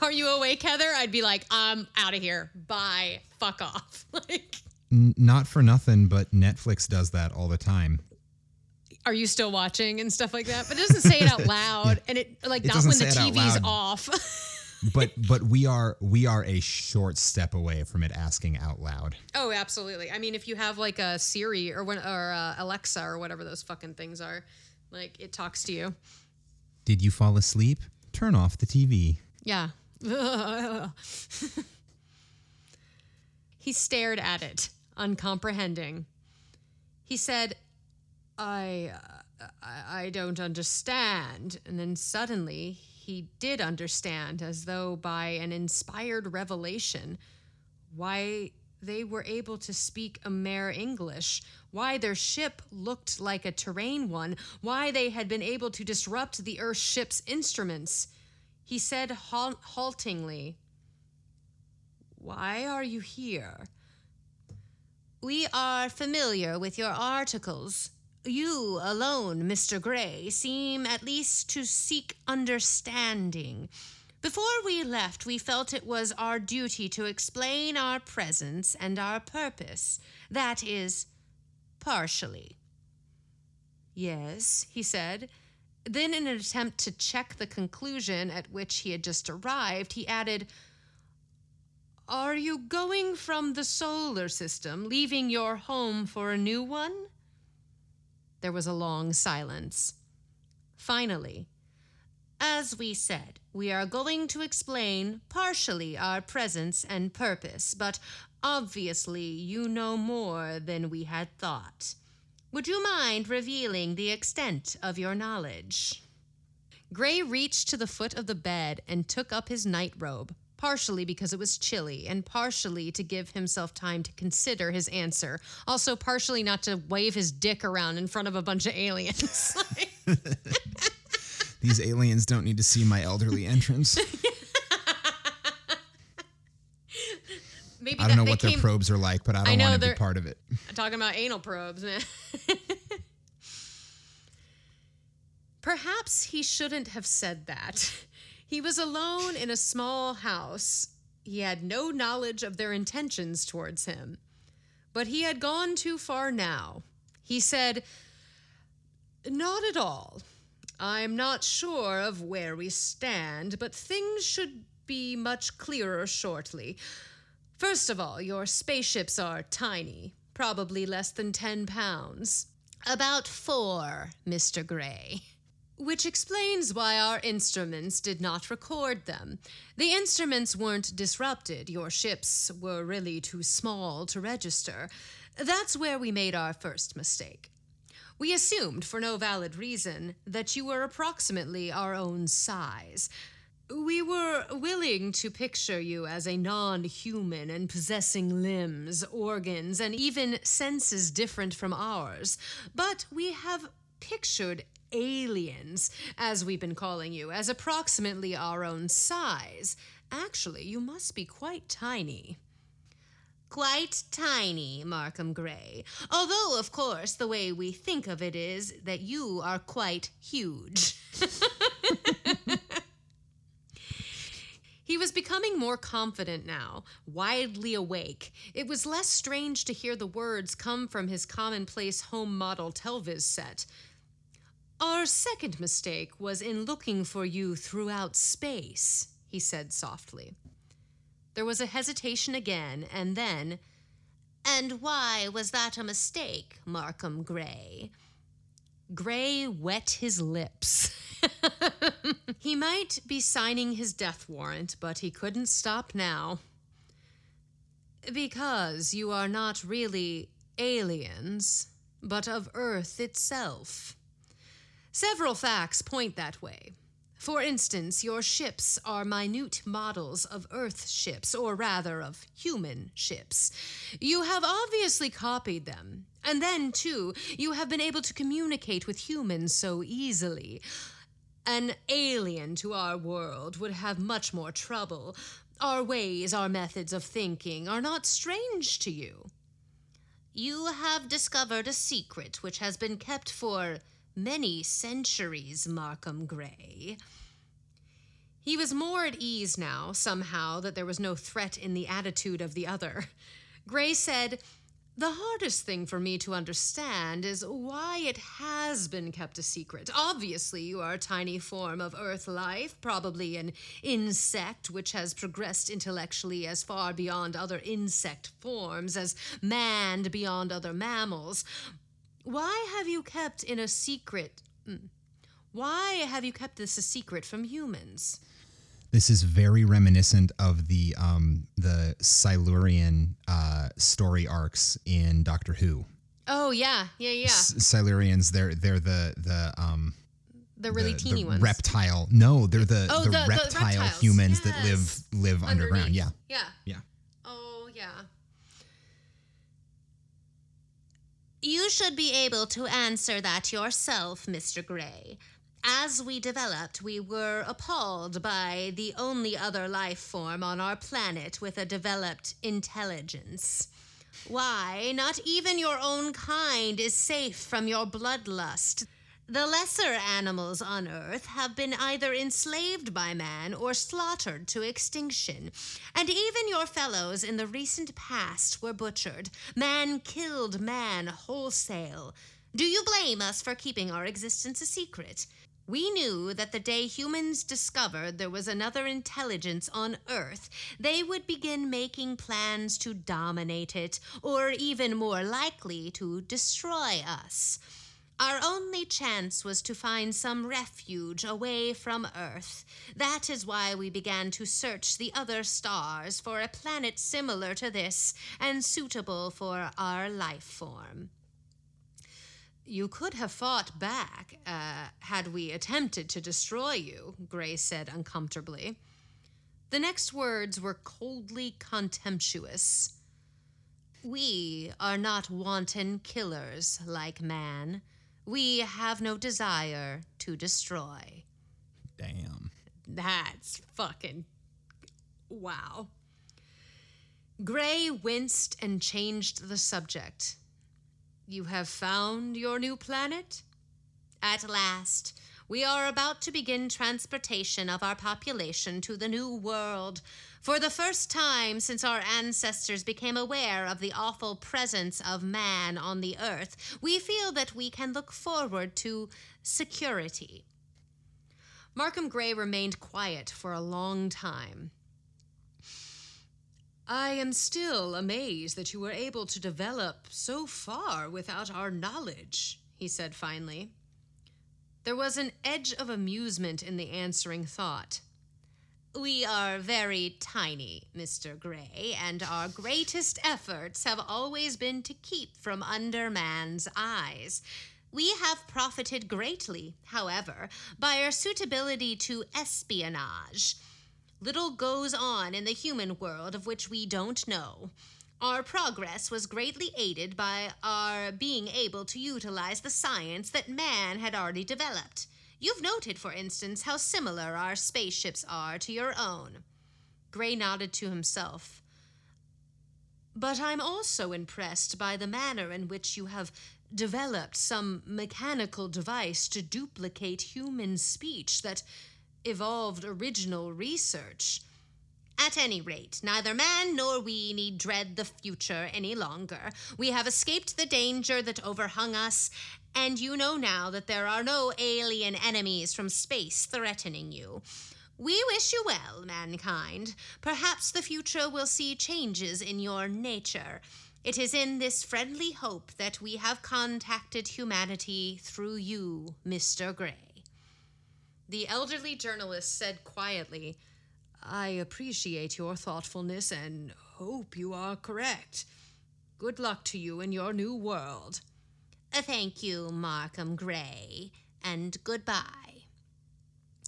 Are you awake, Heather? I'd be like, I'm out of here. Bye. Fuck off. like, N- not for nothing, but Netflix does that all the time. are you still watching and stuff like that? But it doesn't say it out loud. And it, like, It not when the say it out TV's off. But but we are we are a short step away from it asking out loud. oh, absolutely. I mean, if you have like a Siri or, one, or uh, Alexa or whatever those fucking things are, like, it talks to you. Did you fall asleep? Turn off the TV. Yeah. he stared at it, uncomprehending. He said, I, uh, I, I don't understand. And then suddenly he did understand, as though by an inspired revelation, why they were able to speak Amer English, why their ship looked like a Terran one, why they had been able to disrupt the Earth ship's instruments. He said halt- haltingly, Why are you here? We are familiar with your articles. You alone, Mr. Gray, seem at least to seek understanding. Before we left, we felt it was our duty to explain our presence and our purpose. That is, partially. Yes, he said. Then, in an attempt to check the conclusion at which he had just arrived, he added, Are you going from the solar system, leaving your home for a new one? There was a long silence. Finally, as we said, we are going to explain partially our presence and purpose, but obviously you know more than we had thought. Would you mind revealing the extent of your knowledge? Gray reached to the foot of the bed and took up his night robe, partially because it was chilly, and partially to give himself time to consider his answer. Also, partially not to wave his dick around in front of a bunch of aliens. These aliens don't need to see my elderly entrance. Maybe I don't know what came, their probes are like, but I don't want to be part of it. I'm talking about anal probes, man. Perhaps he shouldn't have said that. He was alone in a small house. He had no knowledge of their intentions towards him. But he had gone too far now. He said, Not at all. I'm not sure of where we stand, but things should be much clearer shortly. First of all, your spaceships are tiny, probably less than 10 pounds. About four, Mr. Gray. Which explains why our instruments did not record them. The instruments weren't disrupted, your ships were really too small to register. That's where we made our first mistake. We assumed, for no valid reason, that you were approximately our own size. We were willing to picture you as a non human and possessing limbs, organs, and even senses different from ours. But we have pictured aliens, as we've been calling you, as approximately our own size. Actually, you must be quite tiny. Quite tiny, Markham Gray. Although, of course, the way we think of it is that you are quite huge. He was becoming more confident now, widely awake. It was less strange to hear the words come from his commonplace home model Telviz set. Our second mistake was in looking for you throughout space, he said softly. There was a hesitation again, and then, And why was that a mistake, Markham Gray? Gray wet his lips. he might be signing his death warrant, but he couldn't stop now. Because you are not really aliens, but of Earth itself. Several facts point that way. For instance, your ships are minute models of Earth ships, or rather of human ships. You have obviously copied them. And then, too, you have been able to communicate with humans so easily. An alien to our world would have much more trouble. Our ways, our methods of thinking are not strange to you. You have discovered a secret which has been kept for many centuries, Markham Gray. He was more at ease now, somehow, that there was no threat in the attitude of the other. Gray said, The hardest thing for me to understand is why it has been kept a secret. Obviously, you are a tiny form of Earth life, probably an insect which has progressed intellectually as far beyond other insect forms as man beyond other mammals. Why have you kept in a secret? mm, Why have you kept this a secret from humans? This is very reminiscent of the um, the Silurian uh, story arcs in Doctor Who. Oh yeah, yeah, yeah. S- Silurians, they're they're the the um, the really the, teeny the ones. reptile. No, they're the, Oh, the, the- reptile humans that Yes. live live underground. Yeah, Yeah. yeah. Oh yeah. You should be able to answer that yourself, Mr. Gray. As we developed, we were appalled by the only other life form on our planet with a developed intelligence. Why, not even your own kind is safe from your bloodlust. The lesser animals on Earth have been either enslaved by man or slaughtered to extinction. And even your fellows in the recent past were butchered. Man killed man wholesale. Do you blame us for keeping our existence a secret? We knew that the day humans discovered there was another intelligence on Earth, they would begin making plans to dominate it, or even more likely, to destroy us. Our only chance was to find some refuge away from Earth. That is why we began to search the other stars for a planet similar to this and suitable for our life form. You could have fought back uh, had we attempted to destroy you, Gray said uncomfortably. The next words were coldly contemptuous. We are not wanton killers like man. We have no desire to destroy. Damn. That's fucking. Wow. Gray winced and changed the subject. You have found your new planet? At last. We are about to begin transportation of our population to the new world. For the first time since our ancestors became aware of the awful presence of man on the earth, we feel that we can look forward to security. Markham Gray remained quiet for a long time. I am still amazed that you were able to develop so far without our knowledge, he said finally. There was an edge of amusement in the answering thought. We are very tiny, Mr. Gray, and our greatest efforts have always been to keep from under man's eyes. We have profited greatly, however, by our suitability to espionage. Little goes on in the human world of which we don't know. Our progress was greatly aided by our being able to utilize the science that man had already developed. You've noted, for instance, how similar our spaceships are to your own. Gray nodded to himself. But I'm also impressed by the manner in which you have developed some mechanical device to duplicate human speech that evolved original research. At any rate, neither man nor we need dread the future any longer. We have escaped the danger that overhung us, and you know now that there are no alien enemies from space threatening you. We wish you well, mankind. Perhaps the future will see changes in your nature. It is in this friendly hope that we have contacted humanity through you, Mr. Gray. The elderly journalist said quietly, I appreciate your thoughtfulness and hope you are correct. Good luck to you in your new world. Uh, thank you, Markham Gray, and goodbye.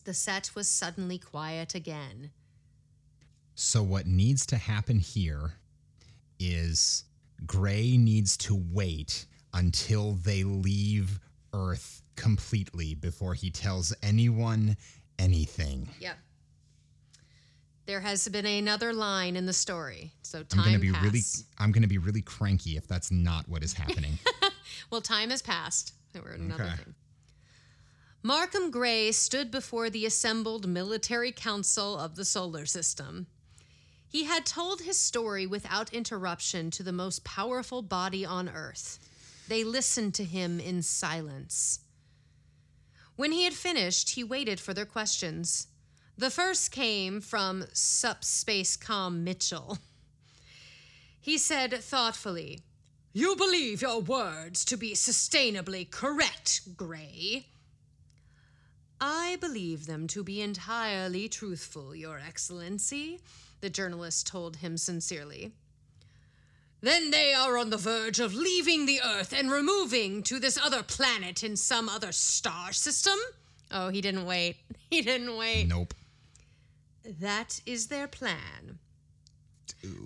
The set was suddenly quiet again. So, what needs to happen here is Gray needs to wait until they leave Earth completely before he tells anyone anything. Yep. There has been another line in the story, so time I'm gonna be passed. really I'm gonna be really cranky if that's not what is happening. Well, time has passed. There were another Okay. thing. Markham Gray stood before the assembled military council of the solar system. He had told his story without interruption to the most powerful body on Earth. They listened to him in silence. When he had finished, he waited for their questions. The first came from Subspacecom Mitchell. He said thoughtfully, You believe your words to be sustainably correct, Gray. I believe them to be entirely truthful, Your Excellency, the journalist told him sincerely. Then they are on the verge of leaving the Earth and removing to this other planet in some other star system? Oh, he didn't wait. He didn't wait. nope. That is their plan.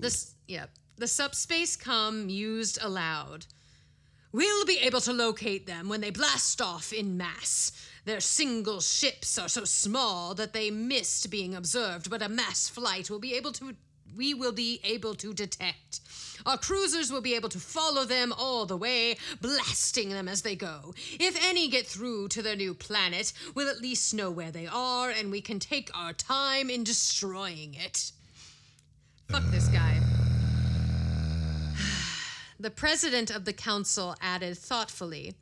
The, s- yep. The subspace com used aloud. We'll be able to locate them when they blast off in mass. Their single ships are so small that they missed being observed, but a mass flight will be able to we will be able to detect. Our cruisers will be able to follow them all the way, blasting them as they go. If any get through to their new planet, we'll at least know where they are and we can take our time in destroying it. Fuck this guy. The president of the council added thoughtfully,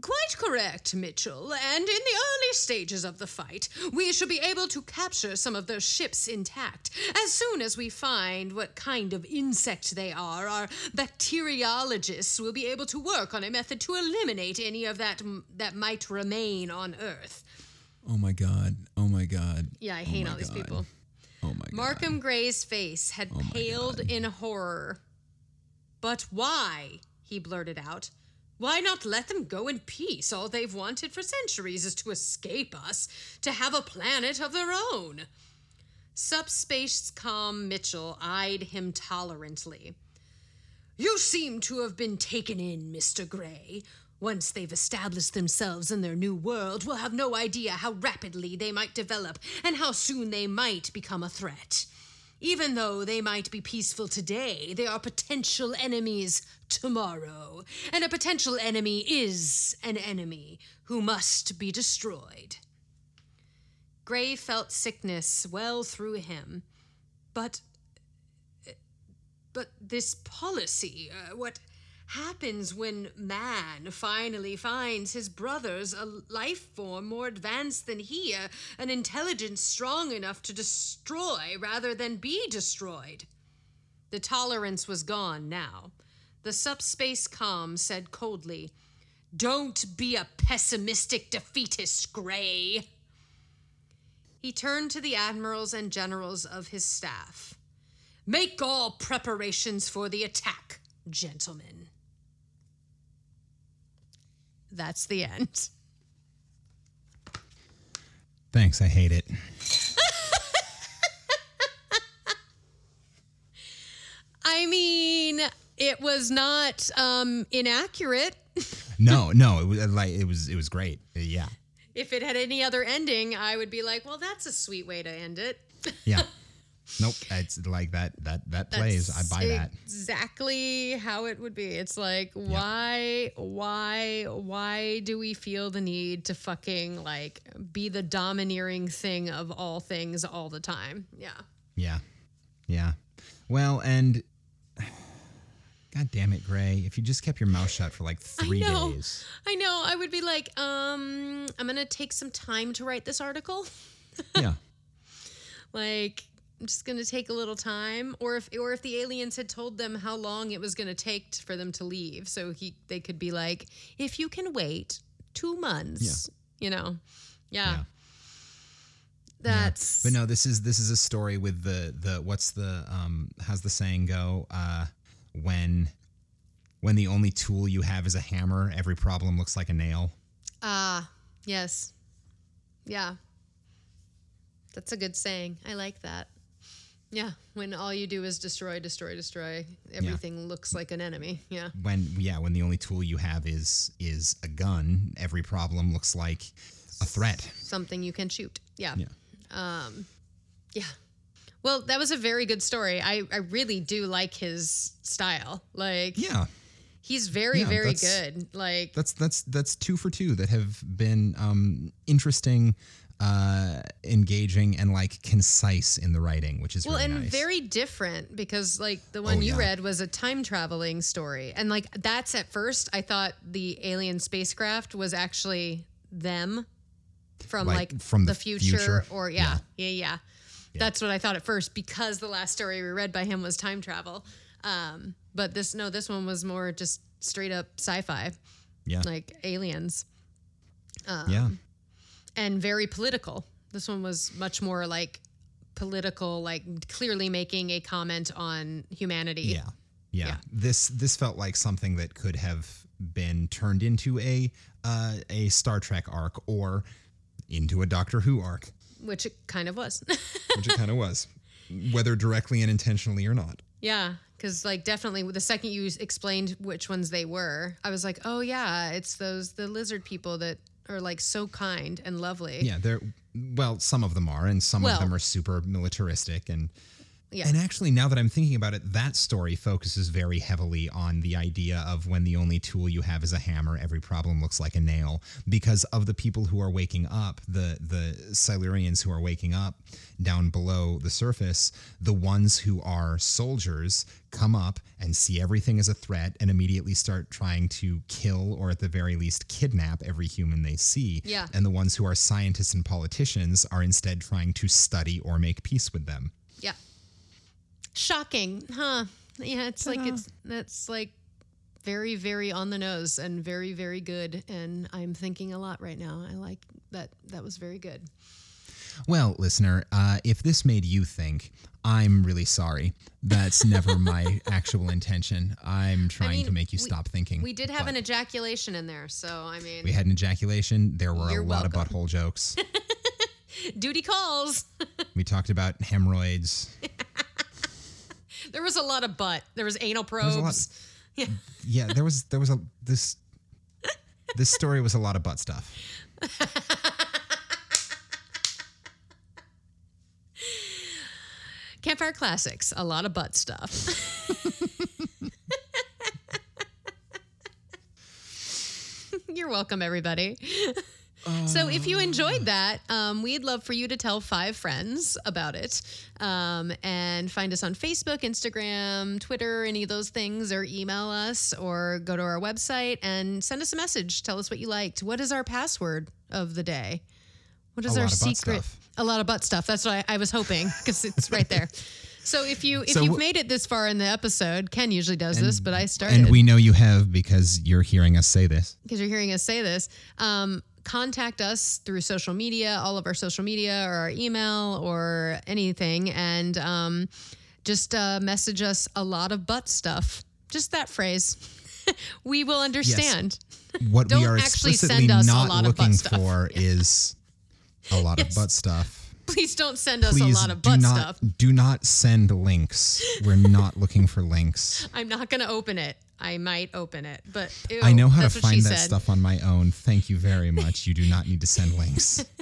Quite correct, Mitchell, and in the early stages of the fight, we should be able to capture some of their ships intact. As soon as we find what kind of insect they are, our bacteriologists will be able to work on a method to eliminate any of that that might remain on Earth. Oh my god. Oh my god. Yeah, I Oh hate all these God. people. Oh my god. Markham Gray's face had oh my paled in horror. But why? he blurted out. Why not let them go in peace? All they've wanted for centuries is to escape us, to have a planet of their own. Subspacecom Mitchell eyed him tolerantly. You seem to have been taken in, Mr. Gray. Once they've established themselves in their new world, we'll have no idea how rapidly they might develop and how soon they might become a threat. Even though they might be peaceful today, they are potential enemies tomorrow. And a potential enemy is an enemy who must be destroyed. Gray felt sickness well through him. But but this policy, uh, what happens when man finally finds his brother's a life form more advanced than he, a, an intelligence strong enough to destroy rather than be destroyed? The tolerance was gone now. The subspace com said coldly, Don't be a pessimistic defeatist, Gray. He turned to the admirals and generals of his staff. Make all preparations for the attack, gentlemen. That's the end. Thanks, I hate it. I mean, it was not um, inaccurate. No, no, it was like it was it was great. Yeah. If it had any other ending, I would be like, well, that's a sweet way to end it. Yeah. nope, it's like that that that plays. I buy that. Exactly how it would be. It's like, why, why, why do we feel the need to fucking like be the domineering thing of all things all the time? Yeah. Yeah. Yeah. Well, and God damn it, Gray. If you just kept your mouth shut for like three I know. days. I know. I would be like, um, I'm gonna take some time to write this article. Yeah. like I'm just gonna take a little time, or if or if the aliens had told them how long it was gonna take t- for them to leave, so he they could be like, if you can wait two months, yeah. you know, yeah. Yeah. That's But no, this is this is a story with the the what's the um how's the saying go? Uh when when the only tool you have is a hammer, every problem looks like a nail. ah yes, yeah. That's a good saying. I like that. Yeah, when all you do is destroy, destroy, destroy, everything looks like an enemy. Yeah. When yeah, when the only tool you have is is a gun, every problem looks like a threat. something you can shoot. Yeah. Yeah. Um, yeah. Well, that was a very good story. I, I really do like his style. Like, Yeah. he's very, Yeah, very good. Like, That's that's that's two for two that have been um interesting, uh engaging and like concise in the writing, which is well, really and nice. very different because, like, the one Oh, you yeah. read was a time traveling story. And, like, that's at first, I thought the alien spacecraft was actually them from, Like, like, from the, the future, future? or, yeah, yeah, yeah. That's what I thought at first because the last story we read by him was time travel. Um, but this, no, this one was more just straight up sci fi, yeah. like aliens, yeah. And very political. This one was much more like political, like clearly making a comment on humanity. Yeah. yeah. Yeah. This this felt like something that could have been turned into a uh, a Star Trek arc or into a Doctor Who arc, Which it kind of was. which it kind of was, whether directly and intentionally or not. yeah. Because, like, definitely the second you explained which ones they were, I was like, oh, yeah, it's those, the lizard people that are like so kind and lovely. Yeah, they're well, some of them are, and some Well- of them are super militaristic and Yeah. And actually, now that I'm thinking about it, that story focuses very heavily on the idea of when the only tool you have is a hammer, every problem looks like a nail. Because of the people who are waking up, the the Silurians who are waking up down below the surface, the ones who are soldiers come up and see everything as a threat and immediately start trying to kill or at the very least kidnap every human they see. Yeah. And the ones who are scientists and politicians are instead trying to study or make peace with them. Yeah. Shocking, huh? Yeah, it's like it's that's like very very on the nose and very very good and I'm thinking a lot right now. I like that that was very good. Well, listener, uh, if this made you think, I'm really sorry. That's never my actual intention. I'm trying mean, to make you we- stop thinking. We did have an ejaculation in there, so I mean We had an ejaculation. There were a lot of butthole jokes. duty calls. we talked about hemorrhoids. there was a lot of butt. There was anal was probes. Yeah. Yeah, there was there was a this this story was a lot of butt stuff. Campfire classics, a lot of butt stuff. You're welcome, everybody. So, if you enjoyed that, um, we'd love for you to tell five friends about it um, and find us on Facebook, Instagram, Twitter, any of those things, or email us or go to our website and send us a message. Tell us what you liked. What is our password of the day? What is our lot of butt secret? A lot of butt stuff. That's what I, I was hoping because it's right there. So if you if So you've made it this far in the episode, Ken usually does this, but I started And we know you have because you're hearing us say this. because you're hearing us say this. Um, contact us through social media, all of our social media, or our email, or anything, and um, just uh, message us a lot of butt stuff. Just that phrase. we will understand. What we Don't are actually send us a not lot of butt looking stuff. for is a lot of butt stuff. Please don't send us Please a lot of do butt not stuff. do not send links. We're not looking for links. I'm not going to open it. I might open it, but ew, I know how to that's what she find that said. stuff on my own. Thank you very much. You do not need to send links.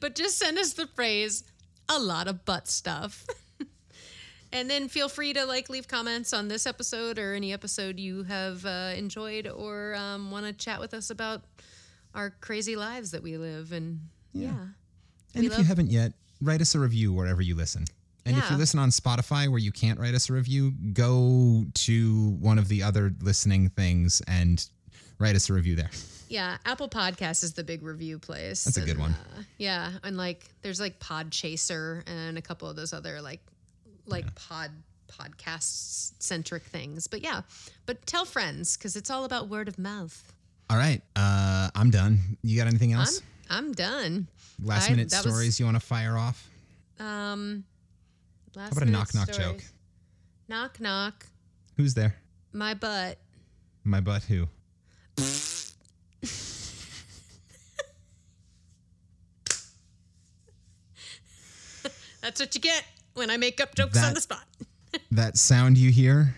but just send us the phrase a lot of butt stuff and then feel free to like leave comments on this episode or any episode you have uh, enjoyed or um, want to chat with us about our crazy lives that we live and yeah, And We if you haven't yet, write us a review wherever you listen. And if you listen on Spotify where you can't write us a review, go to one of the other listening things and write us a review there. yeah apple podcast is the big review place That's a good and, one. uh, yeah and like there's like Podchaser and a couple of those other like like pod podcast centric things but yeah but tell friends because it's all about word of mouth All right, uh, I'm done. You got anything I'm else? I'm done. Last I- minute that was- stories you want to fire off? Um, last How about a knock knock stories. joke? Knock knock. Who's there? My butt. My butt who? That's what you get when I make up jokes on the spot. That sound you hear,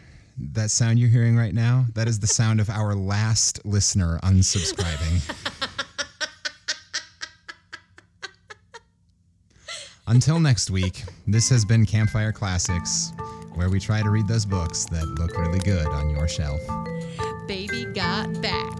that sound you're hearing right now, that is the sound of our last listener unsubscribing. Until next week, this has been Campfire Classics, where we try to read those books that look really good on your shelf. Baby got back.